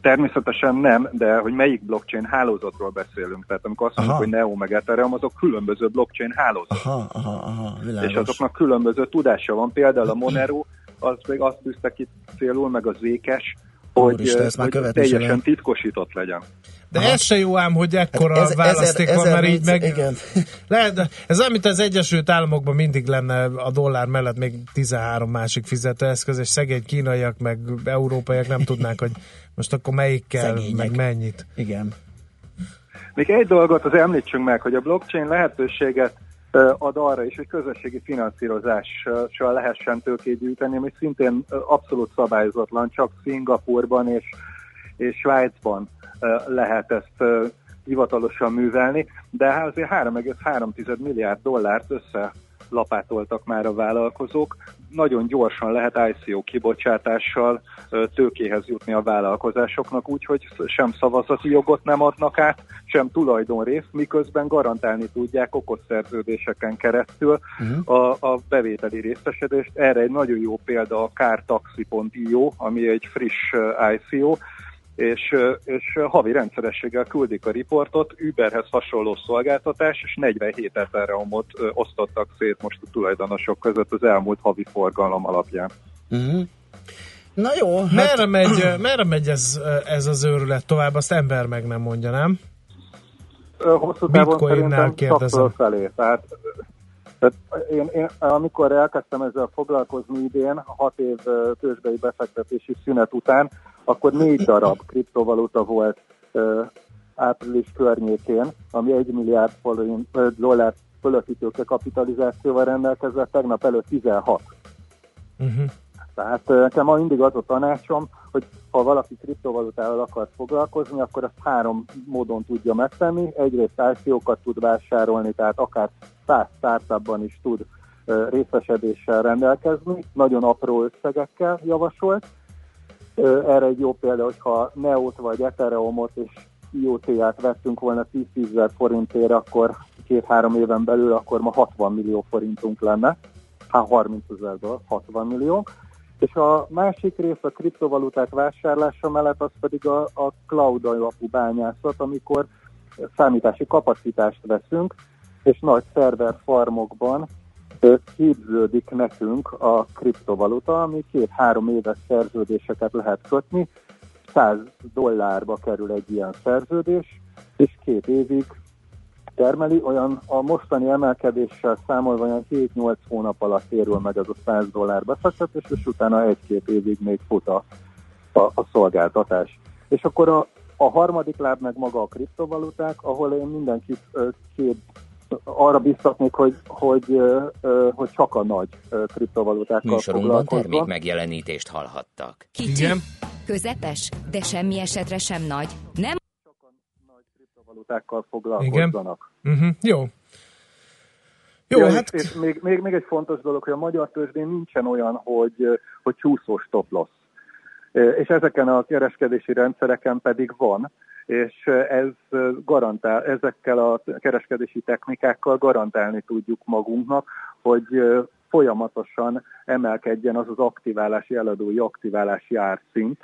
Természetesen nem, de hogy melyik blockchain hálózatról beszélünk. Tehát amikor azt mondjuk, hogy Neo meg Ethereum, azok különböző blockchain hálózatok. Aha, aha, aha, És azoknak különböző tudása van. Például a Monero, az még azt tűzte ki célul, meg az Ékes, hogy, Úristen, hogy teljesen titkosított legyen. De Aha. ez se jó ám, hogy ekkora hát ez, választék ezer, van, mert így meg... Igen. (laughs) Lehet, ez amit az Egyesült Államokban mindig lenne a dollár mellett még 13 másik fizetőeszköz, és szegény kínaiak, meg európaiak nem tudnák, hogy most akkor melyikkel, Szegények. meg mennyit. Igen. Még egy dolgot az említsünk meg, hogy a blockchain lehetőséget ad arra is, hogy közösségi finanszírozással lehessen tőkét gyűjteni, ami szintén abszolút szabályozatlan, csak Szingapurban és, és Svájcban lehet ezt hivatalosan művelni, de hát azért 3,3 milliárd dollárt össze lapátoltak már a vállalkozók. Nagyon gyorsan lehet ICO kibocsátással tőkéhez jutni a vállalkozásoknak, úgyhogy sem szavazati jogot nem adnak át, sem tulajdonrészt, miközben garantálni tudják okos szerződéseken keresztül uh-huh. a, a bevételi részesedést. Erre egy nagyon jó példa a cartaxi.io, ami egy friss ICO, és, és havi rendszerességgel küldik a riportot, Uberhez hasonló szolgáltatás, és 47 Ethereumot osztottak szét most a tulajdonosok között az elmúlt havi forgalom alapján. Uh-huh. Na jó. Hát... Merre megy, merre megy ez, ez az őrület tovább, azt ember meg nem mondja, nem? Hosszú távon szerintem kérdezem. felé. Tehát, tehát én, én, amikor elkezdtem ezzel foglalkozni idén, hat év tőzsdei befektetési szünet után, akkor négy darab (laughs) kriptovaluta volt uh, április környékén, ami egy milliárd forint, dollár fölötti kapitalizációval rendelkezett, tegnap előtt 16. Uh-huh. Tehát nekem ma mindig az a tanácsom, hogy ha valaki kriptovalutával akar foglalkozni, akkor azt három módon tudja megtenni. Egyrészt ICO-kat tud vásárolni, tehát akár 100 startupban is tud részesedéssel rendelkezni, nagyon apró összegekkel javasolt. Erre egy jó példa, hogyha Neot vagy Ethereumot és IoT-át vettünk volna 10 ezer forintért, akkor két-három éven belül, akkor ma 60 millió forintunk lenne. Hát 30 ezerből 60 millió. És a másik rész a kriptovaluták vásárlása mellett az pedig a, a cloud alapú bányászat, amikor számítási kapacitást veszünk, és nagy szerver farmokban képződik nekünk a kriptovaluta, ami két-három éves szerződéseket lehet kötni, 100 dollárba kerül egy ilyen szerződés, és két évig termeli, olyan a mostani emelkedéssel számolva olyan 7-8 hónap alatt érül meg az a 100 dollár befektetés, és utána egy-két évig még fut a, a, a szolgáltatás. És akkor a, a harmadik láb meg maga a kriptovaluták, ahol én mindenkit két arra biztatnék, hogy, hogy, hogy csak a nagy kriptovalutákkal Műsorunkban termék megjelenítést hallhattak. Kicsi, Igen. közepes, de semmi esetre sem nagy. Nem csak a nagy kriptovalutákkal foglalkozzanak. Igen. Uh-huh. Jó. Jó, ja, hát... És, és még, még, még egy fontos dolog, hogy a magyar tőzsdén nincsen olyan, hogy, hogy csúszós stop loss. És ezeken a kereskedési rendszereken pedig van, és ez garantál, ezekkel a kereskedési technikákkal garantálni tudjuk magunknak, hogy folyamatosan emelkedjen az az aktiválási, eladói aktiválási árszint,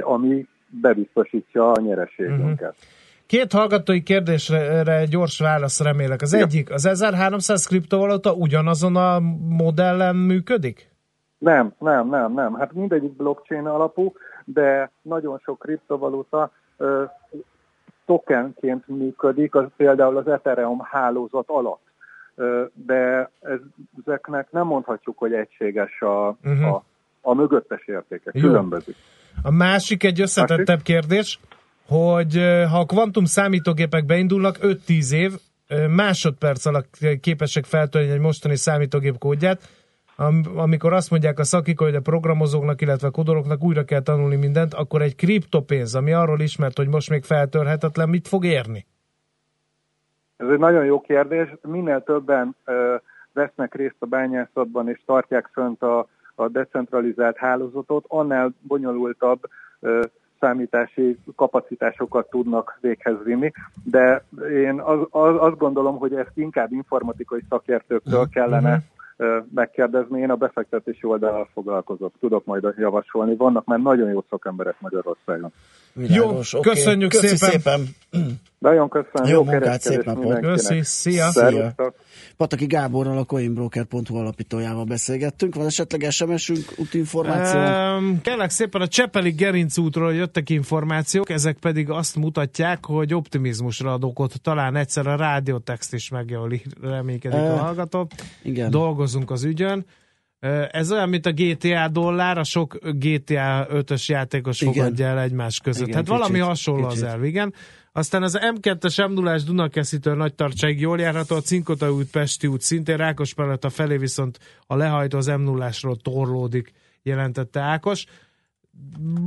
ami bebiztosítja a nyereségünket. Két hallgatói kérdésre gyors válasz remélek. Az Ja. egyik, az 1300 kriptovaluta ugyanazon a modellen működik? Nem, nem, nem, nem. Hát mindegyik blockchain alapú, de nagyon sok kriptovaluta tokenként működik, az például az Ethereum hálózat alatt. De ez, ezeknek nem mondhatjuk, hogy egységes a, Mhm. a, a mögöttes értéke. Jó. Különbözik. A másik egy összetettebb kérdés, hogy ha a kvantum számítógépek beindulnak 5-10 év, másodperc alatt képesek feltölteni egy mostani számítógép kódját, am- amikor azt mondják a szakik, hogy a programozóknak, illetve a kodolóknak újra kell tanulni mindent, akkor egy kriptopénz, ami arról ismert, hogy most még feltörhetetlen, mit fog érni? Ez egy nagyon jó kérdés. Minél többen ö, vesznek részt a bányászatban és tartják fönt a, a decentralizált hálózatot, annál bonyolultabb ö, számítási kapacitásokat tudnak véghez vinni, de én az, az, azt gondolom, hogy ezt inkább informatikai szakértőktől kellene ö, megkérdezni. Én a befektetési oldalal foglalkozok, tudok majd javasolni. Vannak már nagyon jó szakemberek Magyarországon. Világos, Jó, oké. köszönjük Köszi szépen. szépen. Nagyon köszönöm, Jó jó, munkát, szép napot. Köszi, szia. Szervusztok. Pataki Gáborral, a coinbroker.hu alapítójával beszélgettünk. Van esetleg SMS-ünk, útinformáció? Um, kérlek szépen a Csepeli Gerinc útról jöttek információk, ezek pedig azt mutatják, hogy optimizmusra ad okot. Talán egyszer a rádiótext is megjavul, reménykedik a Eh, hallgató. igen. Dolgozunk az ügyön. Ö, Ez olyan, mint a GTA dollár, a sok GTA 5-ös játékos Igen. fogadja el egymás között. Igen, hát valami kicsit, hasonló kicsit. az elv, igen. Aztán az M2-es m 0 Dunakeszitől nagy tartsáig jól járható, a Cinkota út, Pesti út szintén, a felé viszont a lehajtó az m 0 torlódik, jelentette Ákos.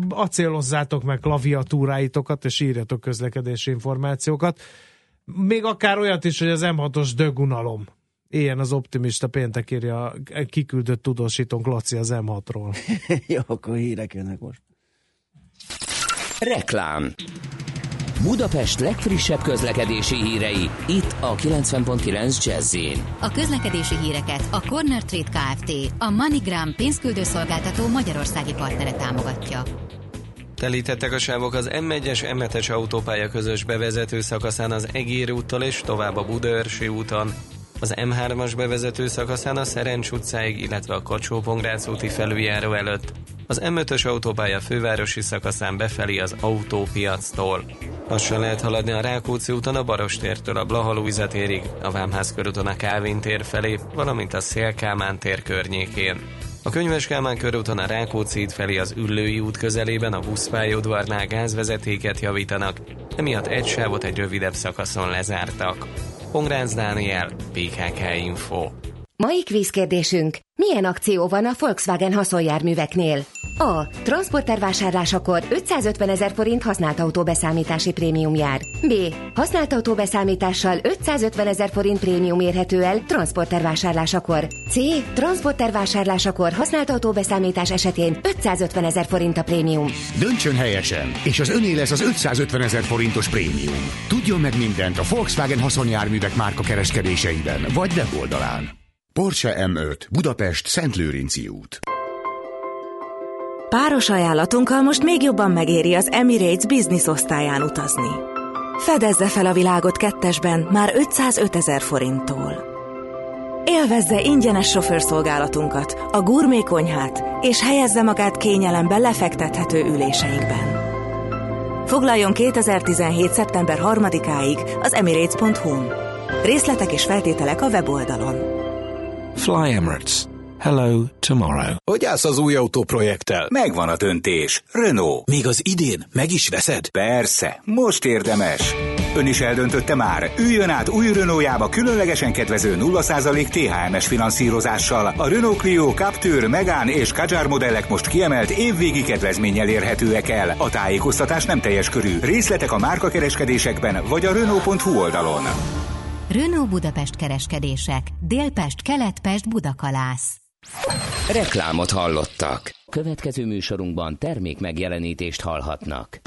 Acélozzátok meg klaviatúráitokat, és írjatok közlekedési információkat. Még akár olyat is, hogy az M6-os dögunalom. Ilyen az optimista péntek írja kiküldött tudósítónk Laci az M6-ról. (laughs) Jó, akkor hírek jönnek most. Reklám Budapest legfrissebb közlekedési hírei, itt a 90.9 jazz A közlekedési híreket a Corner Trade Kft. a MoneyGram pénzküldő szolgáltató magyarországi partnere támogatja. Telítettek a sávok az M1-es M7-es autópálya közös bevezető szakaszán az Egér úttól és tovább a Budaörsi úton, az M3-as bevezető szakaszán a Szerencs utcáig, illetve a kacsó úti felüljáró előtt, az M5-ös autópálya fővárosi szakaszán befelé az autópiactól. Lassan lehet haladni a Rákóczi úton a Barostértől a Blahalújza térig, a Vámház körúton a Kálvin tér felé, valamint a Szélkámán tér környékén. A Könyves Kálmán körúton a Rákóczi út felé az Üllői út közelében a buszpályaudvarnál gázvezetéket javítanak, emiatt egy sávot egy rövidebb szakaszon lezártak. Pongrácz Dániel, PKK Info. Mai kvízkérdésünk. Milyen akció van a Volkswagen haszonjárműveknél? A. Transporter vásárlásakor 550 ezer forint használt autóbeszámítási prémium jár. B. Használt autóbeszámítással 550 ezer forint prémium érhető el transporter vásárlásakor. C. Transporter vásárlásakor használt autóbeszámítás esetén 550 ezer forint a prémium. Döntsön helyesen, és az öné lesz az 550 ezer forintos prémium. Tudjon meg mindent a Volkswagen haszonjárművek márka kereskedéseiben, vagy weboldalán. Porsche M5, Budapest, Szentlőrinci út. Páros ajánlatunkkal most még jobban megéri az Emirates Business osztályán utazni. Fedezze fel a világot kettesben már 505 ezer forinttól. Élvezze ingyenes sofőrszolgálatunkat, a gurmé konyhát, és helyezze magát kényelemben lefektethető üléseinkben. Foglaljon 2017. szeptember 3-áig az emirates.hu-n. Részletek és feltételek a weboldalon. Fly Emirates. Hello tomorrow. Hogy állsz az új autóprojekttel? Megvan a döntés. Renault. Még az idén meg is veszed? Persze, most érdemes. Ön is eldöntötte már. Üljön át új Renaultjába különlegesen kedvező 0% THMS finanszírozással. A Renault Clio, Captur, Megane és Kadjar modellek most kiemelt évvégi kedvezménnyel érhetőek el. A tájékoztatás nem teljes körű. Részletek a márkakereskedésekben vagy a Renault.hu oldalon. Renault Budapest kereskedések. Délpest, Keletpest, Budakalász. Reklámot hallottak. Következő műsorunkban termék megjelenítést hallhatnak.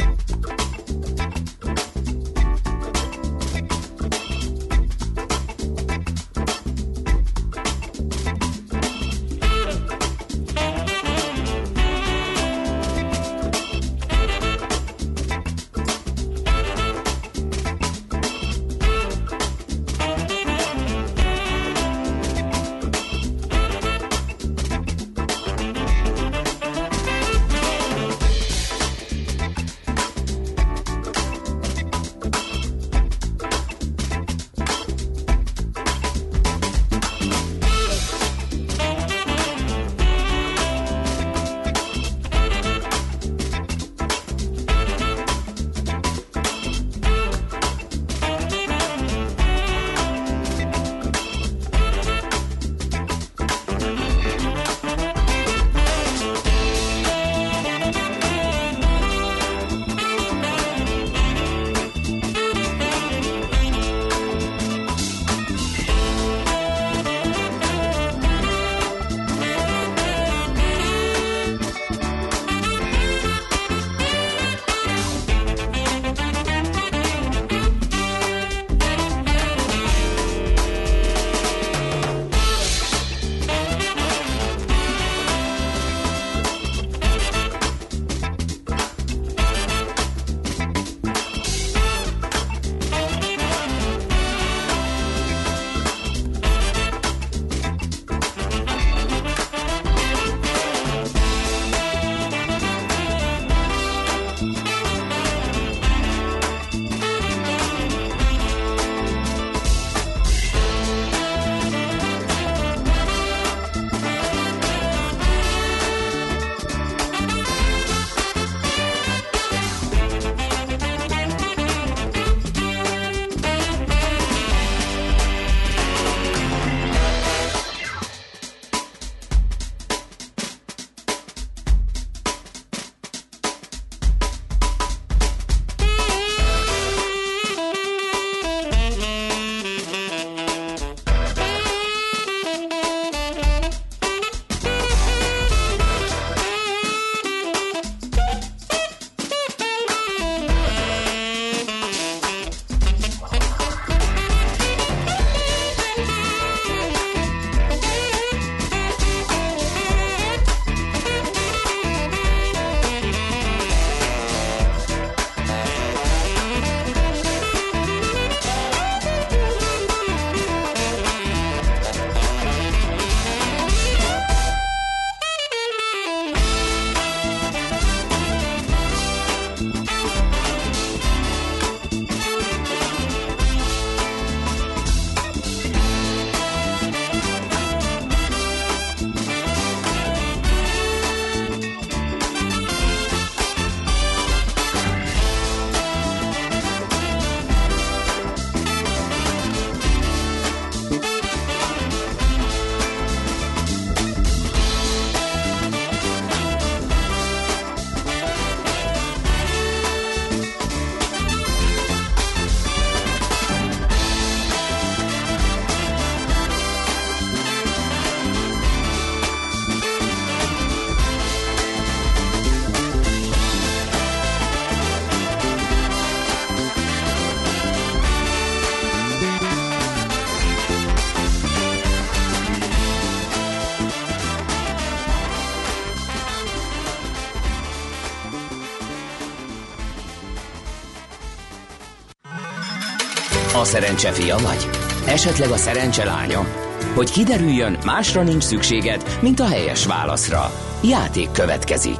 Szerencse fia vagy? Esetleg a szerencse lánya? Hogy kiderüljön, másra nincs szükséged, mint a helyes válaszra. Játék következik.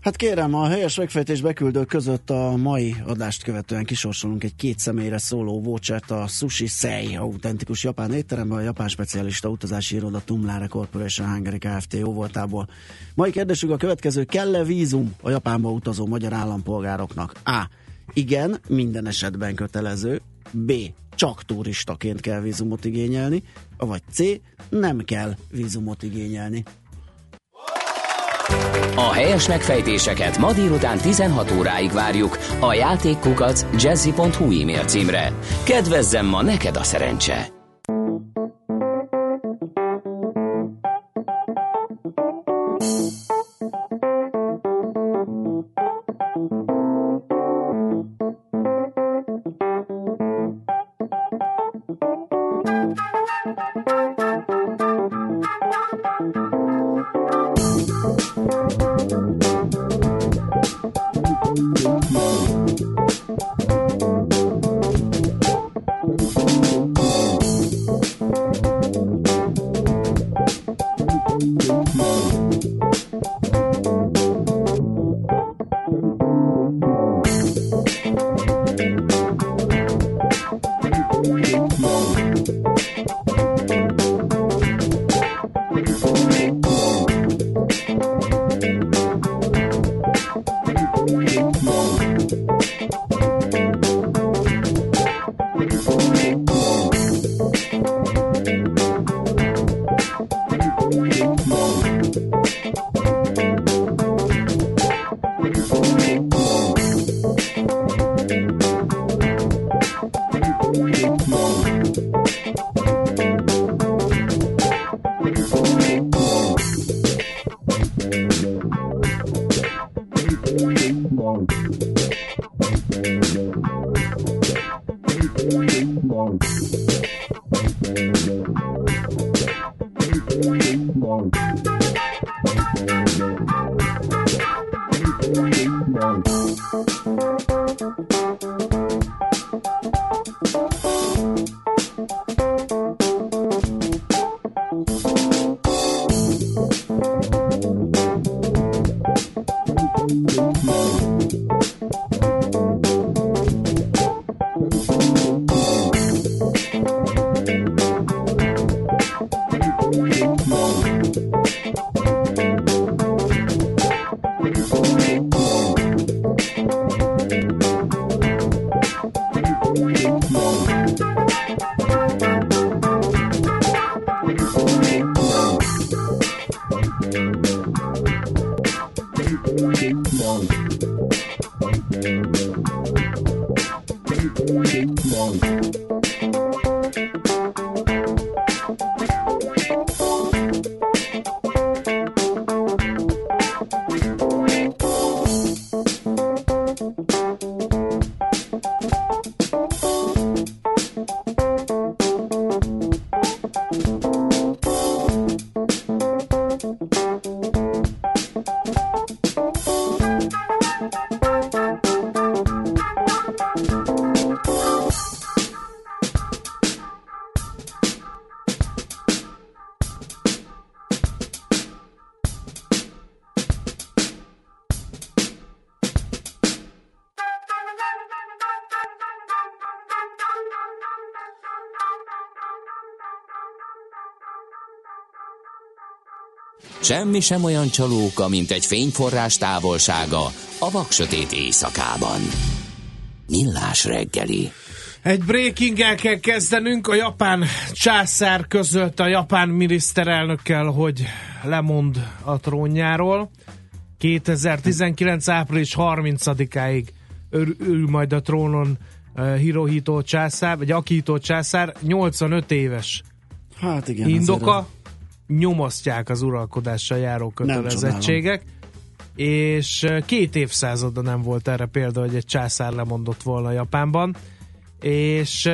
Hát kérem, a helyes megfejtés beküldő között a mai adást követően kisorsolunk egy két személyre szóló vouchert a Sushi Sei autentikus japán étteremben, a japán specialista utazási iroda Tumlare Corporation Hungary Kft. jóvoltából. Mai kérdésünk a következő, kell-e vízum a Japánba utazó magyar állampolgároknak? A. Igen, minden esetben kötelező. B. Csak turistaként kell vízumot igényelni. Vagy C. Nem kell vízumot igényelni. A helyes megfejtéseket ma délután 16 óráig várjuk a játékkukac jazzy.hu e-mail címre. Kedvezzem ma neked a szerencse! Semmi sem olyan csalóka, mint egy fényforrás távolsága a vaksötét éjszakában. Millás reggeli. Egy breaking kell kezdenünk. A japán császár közölt a japán miniszterelnökkel, hogy lemond a trónjáról. 2019. április 30-áig ül majd a trónon uh, Hirohito császár, vagy Akihito császár, 85 éves. Hát igen. Indoka, nyomasztják az uralkodással járó kötelezettségek, és két évszázada nem volt erre példa, hogy egy császár lemondott volna Japánban, és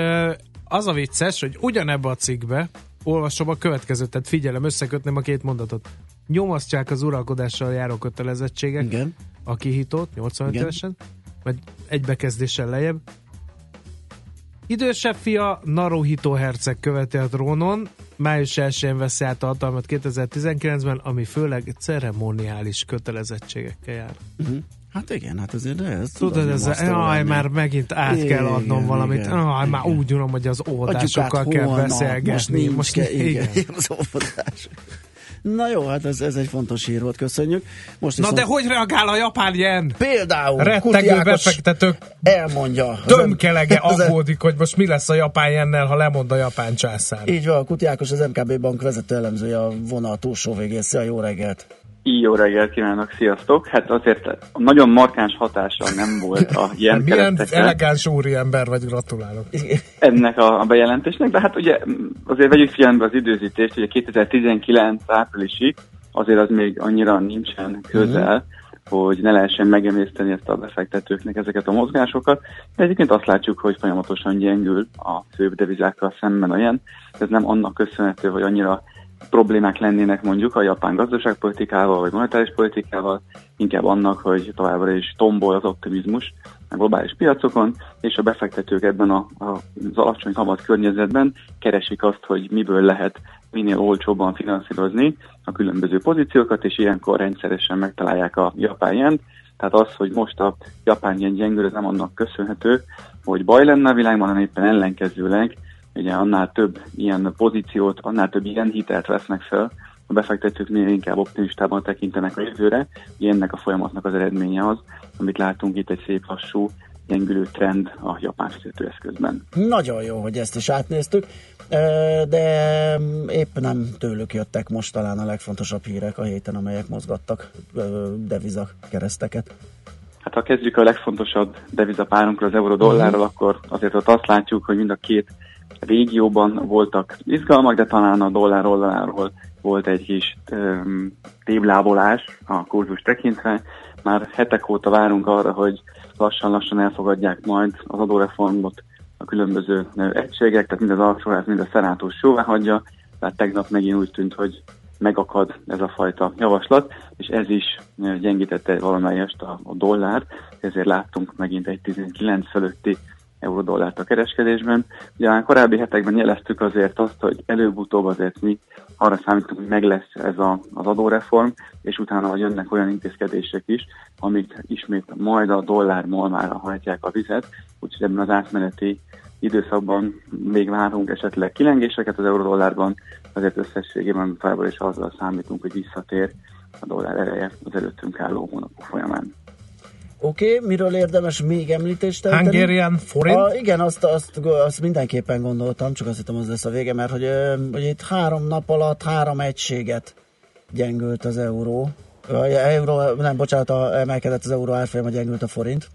az a vicces, hogy ugyanebbe a cikkbe olvasom a következőt, tehát figyelem, összekötném a két mondatot. Nyomasztják az uralkodással járó kötelezettségek, Igen. aki hitott 85 Igen. évesen, vagy egy bekezdéssel lejjebb, Idősebb fia Naruhito herceg követi a trónon, május 1-én veszi át a hatalmat 2019-ben, ami főleg ceremoniális kötelezettségekkel jár. Uh-huh. Hát igen, hát azért ez Tudod, ez, jaj, már megint át igen, kell adnom igen, valamit. Igen, jaj, igen. már úgy unom, hogy az óvodásokkal kell holnap, beszélgetni. Most, nincs most ke, igen, igen. (laughs) az óvodás. Na jó, hát ez, ez egy fontos hír volt, köszönjük. Most Na de hogy reagál a japán jen? Például Rettegő befektetők elmondja. Tömkelege (laughs) aggódik, hogy most mi lesz a japán jennel, ha lemond a japán császár. Így van, Kuti Ákos, az MKB bank vezető elemzője a vonal túlsó végén. Szia, jó reggelt! Jó reggelt kívánok, sziasztok! Hát azért nagyon markáns hatása nem volt a ilyen hát Milyen elegáns úri ember vagy, gratulálok! Ennek a, a bejelentésnek, de hát ugye azért vegyük figyelembe az időzítést, ugye 2019 áprilisig azért az még annyira nincsen közel, uh-huh. hogy ne lehessen megemészteni ezt a befektetőknek ezeket a mozgásokat, de egyébként azt látjuk, hogy folyamatosan gyengül a főbb devizákkal szemben olyan. Ez nem annak köszönhető, hogy annyira problémák lennének mondjuk a japán gazdaságpolitikával vagy monetáris politikával, inkább annak, hogy továbbra is tombol az optimizmus a globális piacokon, és a befektetők ebben a, a, az alacsony kamat környezetben keresik azt, hogy miből lehet minél olcsóbban finanszírozni a különböző pozíciókat, és ilyenkor rendszeresen megtalálják a japán jent. Tehát az, hogy most a japán jen gyengül, ez nem annak köszönhető, hogy baj lenne a világban, hanem éppen ellenkezőleg ugye annál több ilyen pozíciót, annál több ilyen hitelt vesznek fel, a befektetők minél inkább optimistában tekintenek a jövőre, ennek a folyamatnak az eredménye az, amit látunk itt egy szép lassú gyengülő trend a japán fizetőeszközben. Nagyon jó, hogy ezt is átnéztük, de épp nem tőlük jöttek most talán a legfontosabb hírek a héten, amelyek mozgattak deviza kereszteket. Hát ha kezdjük a legfontosabb devizapárunkra, az euró-dollárral, uh-huh. akkor azért ott azt látjuk, hogy mind a két régióban voltak izgalmak, de talán a dollár oldaláról volt egy kis téblábolás a kurzus tekintve. Már hetek óta várunk arra, hogy lassan-lassan elfogadják majd az adóreformot a különböző egységek, tehát mind az alsóház, mind a szenátus jóvá hagyja, tehát tegnap megint úgy tűnt, hogy megakad ez a fajta javaslat, és ez is gyengítette valamelyest a, a dollár, ezért láttunk megint egy 19 fölötti euró-dollárt a kereskedésben. Ugye a korábbi hetekben jeleztük azért azt, hogy előbb-utóbb azért mi arra számítunk, hogy meg lesz ez a, az adóreform, és utána jönnek olyan intézkedések is, amik ismét majd a dollár molmára hajtják a vizet, úgyhogy ebben az átmeneti időszakban még várunk esetleg kilengéseket az euró-dollárban, azért összességében továbbra is azzal számítunk, hogy visszatér a dollár ereje az előttünk álló hónapok folyamán. Oké, okay, miről érdemes még említést tenni? Hungarian forint? A, igen, azt, azt, azt mindenképpen gondoltam, csak azt hittem, az lesz a vége, mert hogy, hogy itt három nap alatt három egységet gyengült az euró. A euró, nem, bocsánat, a, emelkedett az euró árfolyama, gyengült a forint.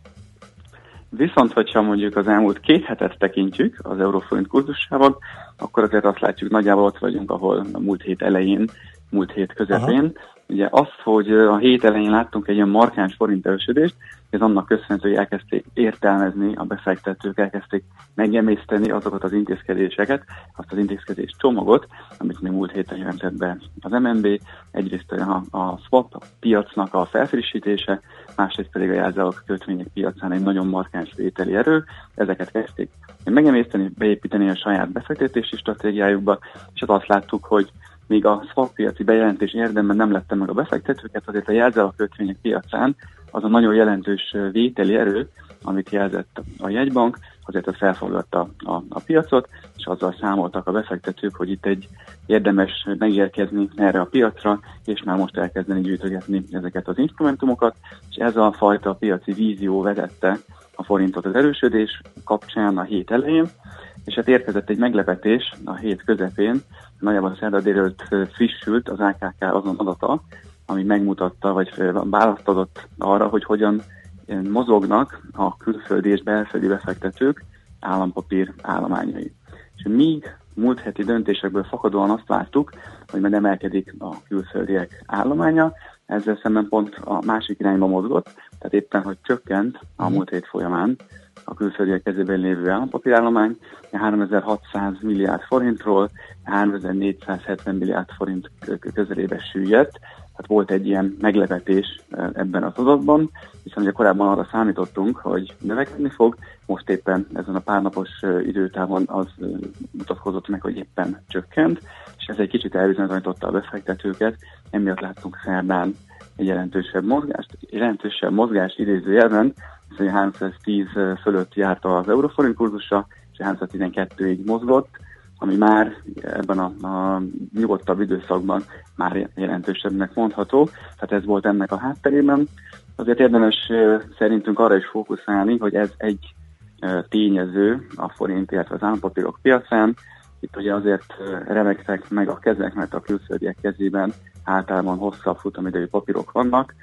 Viszont, hogyha mondjuk az elmúlt két hetet tekintjük az euróforint kurzusával, akkor azért azt látjuk, nagyjából ott vagyunk, ahol a múlt hét elején, múlt hét közepén. Aha. Ugye azt, hogy a hét elején láttunk egy ilyen markáns forint erősödést, ez annak köszönhető, hogy elkezdték értelmezni a befektetők, elkezdték megemészteni azokat az intézkedéseket, azt az intézkedés csomagot, amit még múlt héten jelentett be az MNB, egyrészt a, a swap piacnak a felfrissítése, másrészt pedig a jelzálog kötvények piacán egy nagyon markáns vételi erő, ezeket kezdték megemészteni, beépíteni a saját befektetési stratégiájukba, és hát azt láttuk, hogy míg a swap piaci bejelentés érdemben nem lette meg a befektetőket, azért a jelzálog kötvények piacán az a nagyon jelentős vételi erő, amit jelzett a jegybank, azért az felfogadta a, a piacot, és azzal számoltak a befektetők, hogy itt egy érdemes megérkezni erre a piacra, és már most elkezdeni gyűjtögetni ezeket az instrumentumokat, és ez a fajta piaci vízió vezette a forintot az erősödés kapcsán a hét elején, és hát érkezett egy meglepetés a hét közepén, nagyjából szerda délőtt frissült az AKK azon adata, ami megmutatta, vagy választ adott arra, hogy hogyan mozognak a külföldi és belföldi befektetők állampapír állományai. És míg múlt heti döntésekből fakadóan azt láttuk, hogy meg emelkedik a külföldiek állománya, ezzel szemben pont a másik irányba mozgott, tehát éppen, hogy csökkent a mhm. múlt hét folyamán a külföldiek kezében lévő állampapírállomány 3600 milliárd forintról 3470 milliárd forint közelébe süllyedt, tehát volt egy ilyen meglepetés ebben az adatban, hiszen ugye korábban arra számítottunk, hogy növekedni fog, most éppen ezen a párnapos időtávon az mutatkozott meg, hogy éppen csökkent, és ez egy kicsit elbizonyította a befektetőket, emiatt láttunk szerdán egy jelentősebb mozgást, jelentősebb mozgás idézőjelben, hiszen 310 fölött járta az euroforint kurzusa, és 312-ig mozgott, ami már ebben a, a nyugodtabb időszakban már jelentősebbnek mondható. Tehát ez volt ennek a hátterében. Azért érdemes szerintünk arra is fókuszálni, hogy ez egy tényező a forint, illetve az állampapírok piacán. Itt ugye azért remektek meg a kezek, mert a külföldiek kezében általában hosszabb futamidejű papírok vannak,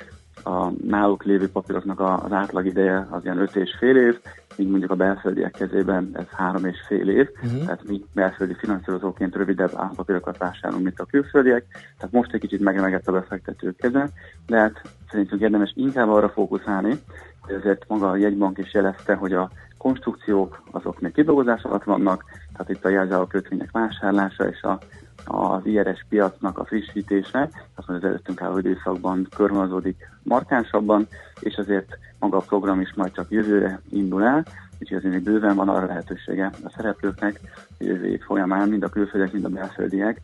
a náluk lévő papíroknak az átlag ideje az ilyen 5 és fél év, míg mondjuk a belföldiek kezében ez 3 és fél év, uh-huh. tehát mi belföldi finanszírozóként rövidebb állampapírokat vásárolunk, mint a külföldiek, tehát most egy kicsit megremegett a befektetők keze, de hát szerintünk érdemes inkább arra fókuszálni, hogy azért maga a jegybank is jelezte, hogy a konstrukciók azok még kidolgozás alatt vannak, tehát itt a jelzáló kötvények vásárlása és a az IRS piacnak a frissítése, azt mondja, az előttünk álló időszakban körvonalazódik markánsabban, és azért maga a program is majd csak jövőre indul el, úgyhogy azért még bőven van arra lehetősége a szereplőknek, hogy jövő év folyamán mind a külföldiek, mind a belföldiek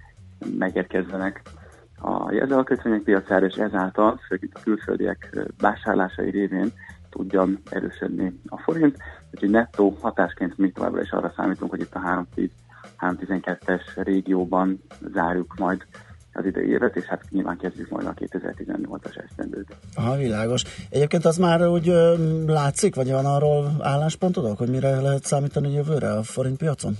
megérkezzenek a jelzálogkötvények piacára, és ezáltal, főleg a külföldiek vásárlásai révén tudjon erősödni a forint, úgyhogy nettó hatásként mi továbbra is arra számítunk, hogy itt a 310 312-es régióban zárjuk majd az idei évet, és hát nyilván kezdjük majd a 2018-as esztendőt. Aha, világos. Egyébként az már úgy ö, látszik, vagy van arról álláspontodok, hogy mire lehet számítani jövőre a forint piacon?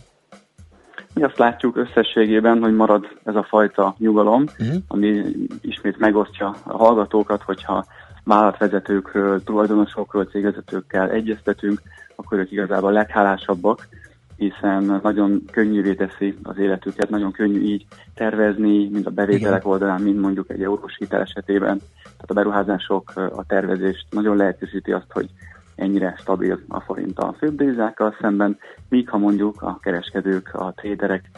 Mi azt látjuk összességében, hogy marad ez a fajta nyugalom, uh-huh. ami ismét megosztja a hallgatókat, hogyha vállalatvezetőkről, tulajdonosokról, cégvezetőkkel egyeztetünk, akkor ők igazából leghálásabbak, hiszen nagyon könnyűvé teszi az életüket, nagyon könnyű így tervezni, mind a bevételek Igen. oldalán, mind mondjuk egy eurós hitel esetében. Tehát a beruházások, a tervezést nagyon lehetősíti azt, hogy ennyire stabil a forint a főbb szemben, míg ha mondjuk a kereskedők, a tréderek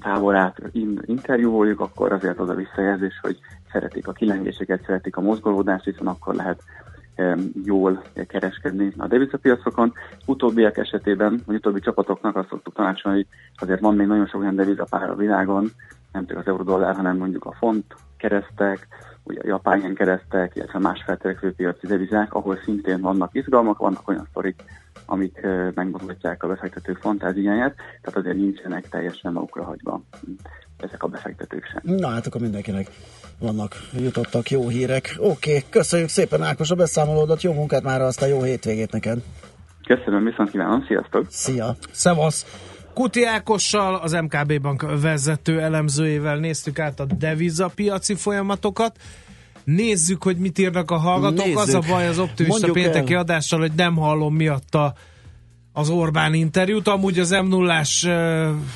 távolát interjúoljuk, akkor azért az a visszajelzés, hogy szeretik a kilengéseket, szeretik a mozgolódást, hiszen akkor lehet jól kereskedni a devizapiacokon. Utóbbiak esetében, vagy utóbbi csapatoknak azt szoktuk tanácsolni, hogy azért van még nagyon sok olyan devizapár a világon, nem csak az euró-dollár, hanem mondjuk a font keresztek, ugye a japán keresztek, illetve más feltörekvő piaci devizák, ahol szintén vannak izgalmak, vannak olyan sztorik, amik megmozgatják a befektetők fantáziáját, tehát azért nincsenek teljesen magukra hagyva ezek a befektetők sem. Na hát akkor mindenkinek vannak, jutottak jó hírek. Oké, okay, köszönjük szépen Ákos a beszámolódat, jó munkát már, azt a jó hétvégét neked. Köszönöm, viszont kívánom, sziasztok! Szia! Szevasz! Kuti Ákossal, az MKB Bank vezető elemzőjével néztük át a devizapiaci folyamatokat. Nézzük, hogy mit írnak a hallgatók. Nézzük. Az a baj az optimista Mondjuk pénteki el. adással, hogy nem hallom miatta az Orbán interjút. Amúgy az m 0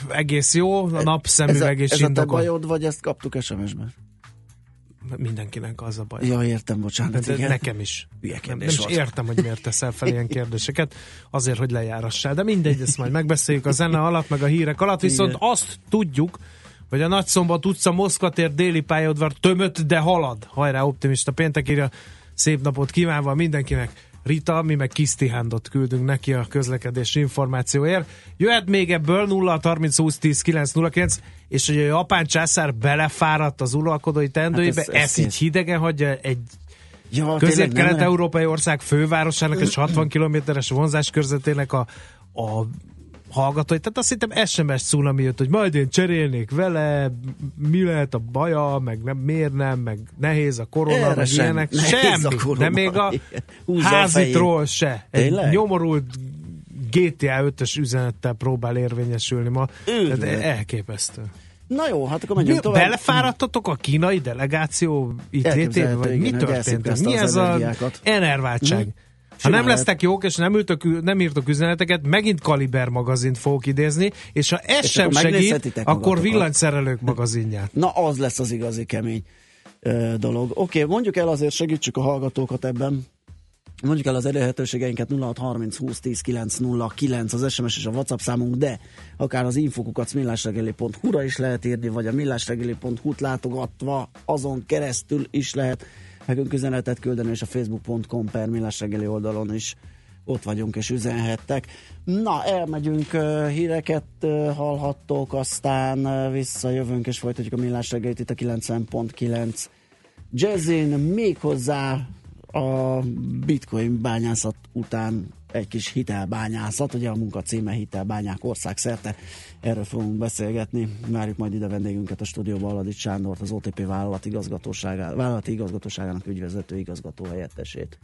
egész jó, a napszemüveg Ez a, ez a te bajod, vagy ezt kaptuk SMS-ben? Mindenkinek az a baj. Ja, értem, bocsánat. De, de nekem is. Nem, nem is értem, hogy miért teszel fel ilyen kérdéseket, azért, hogy lejárassál. De mindegy, ezt majd megbeszéljük a zene alatt, meg a hírek alatt, viszont Igen. azt tudjuk, hogy a Nagyszombat utca Moszkvatér déli pályaudvar tömött, de halad. Hajrá, optimista péntek írja. Szép napot kívánva mindenkinek. Rita, mi meg Kisztihándot küldünk neki a közlekedési információért. Jöhet még ebből 0 30 20 10 9 09, és hogy a japán császár belefáradt az uralkodói tendőibe, hát ez, ez, ez így hidegen hagyja egy ja, közép-kelet-európai ország fővárosának és 60 kilométeres vonzás körzetének a, a hallgatói, tehát azt hittem SMS cunami jött, hogy majd én cserélnék vele, mi lehet a baja, meg nem, miért nem, meg nehéz a korona, Erre meg sem. ilyenek. Semmi, de még a házitról se. Egy Tényleg? nyomorult GTA 5-ös üzenettel próbál érvényesülni ma. Tehát elképesztő. Na jó, hát akkor menjünk tovább. Belefáradtatok a kínai delegáció itt létén? Vagy mi történt? Mi ez az enerváltság? Hm? Ha nem lesztek jók, és nem, ültök, nem írtok üzeneteket, megint Kaliber magazint fogok idézni, és ha ez és sem segít, akkor villanyszerelők magazinját. Na, az lesz az igazi kemény dolog. Oké, okay, mondjuk el azért, segítsük a hallgatókat ebben. Mondjuk el az elérhetőségeinket 0630 20 10 909 az SMS és a WhatsApp számunk, de akár az infokukat millásregeli.hu-ra is lehet írni, vagy a millásregeli.hu-t látogatva azon keresztül is lehet nekünk üzenetet küldeni, és a facebook.com per reggeli oldalon is ott vagyunk és üzenhettek. Na, elmegyünk, híreket hallhattok, aztán visszajövünk és folytatjuk a millás reggelit itt a 90.9 Jazzin, méghozzá a bitcoin bányászat után egy kis hitelbányászat, ugye a munka címe hitelbányák ország szerte. Erről fogunk beszélgetni. Várjuk majd ide vendégünket a stúdióba, Aladics Sándort, az OTP vállalat igazgatóságának, vállalati igazgatóságának ügyvezető igazgató helyettesét.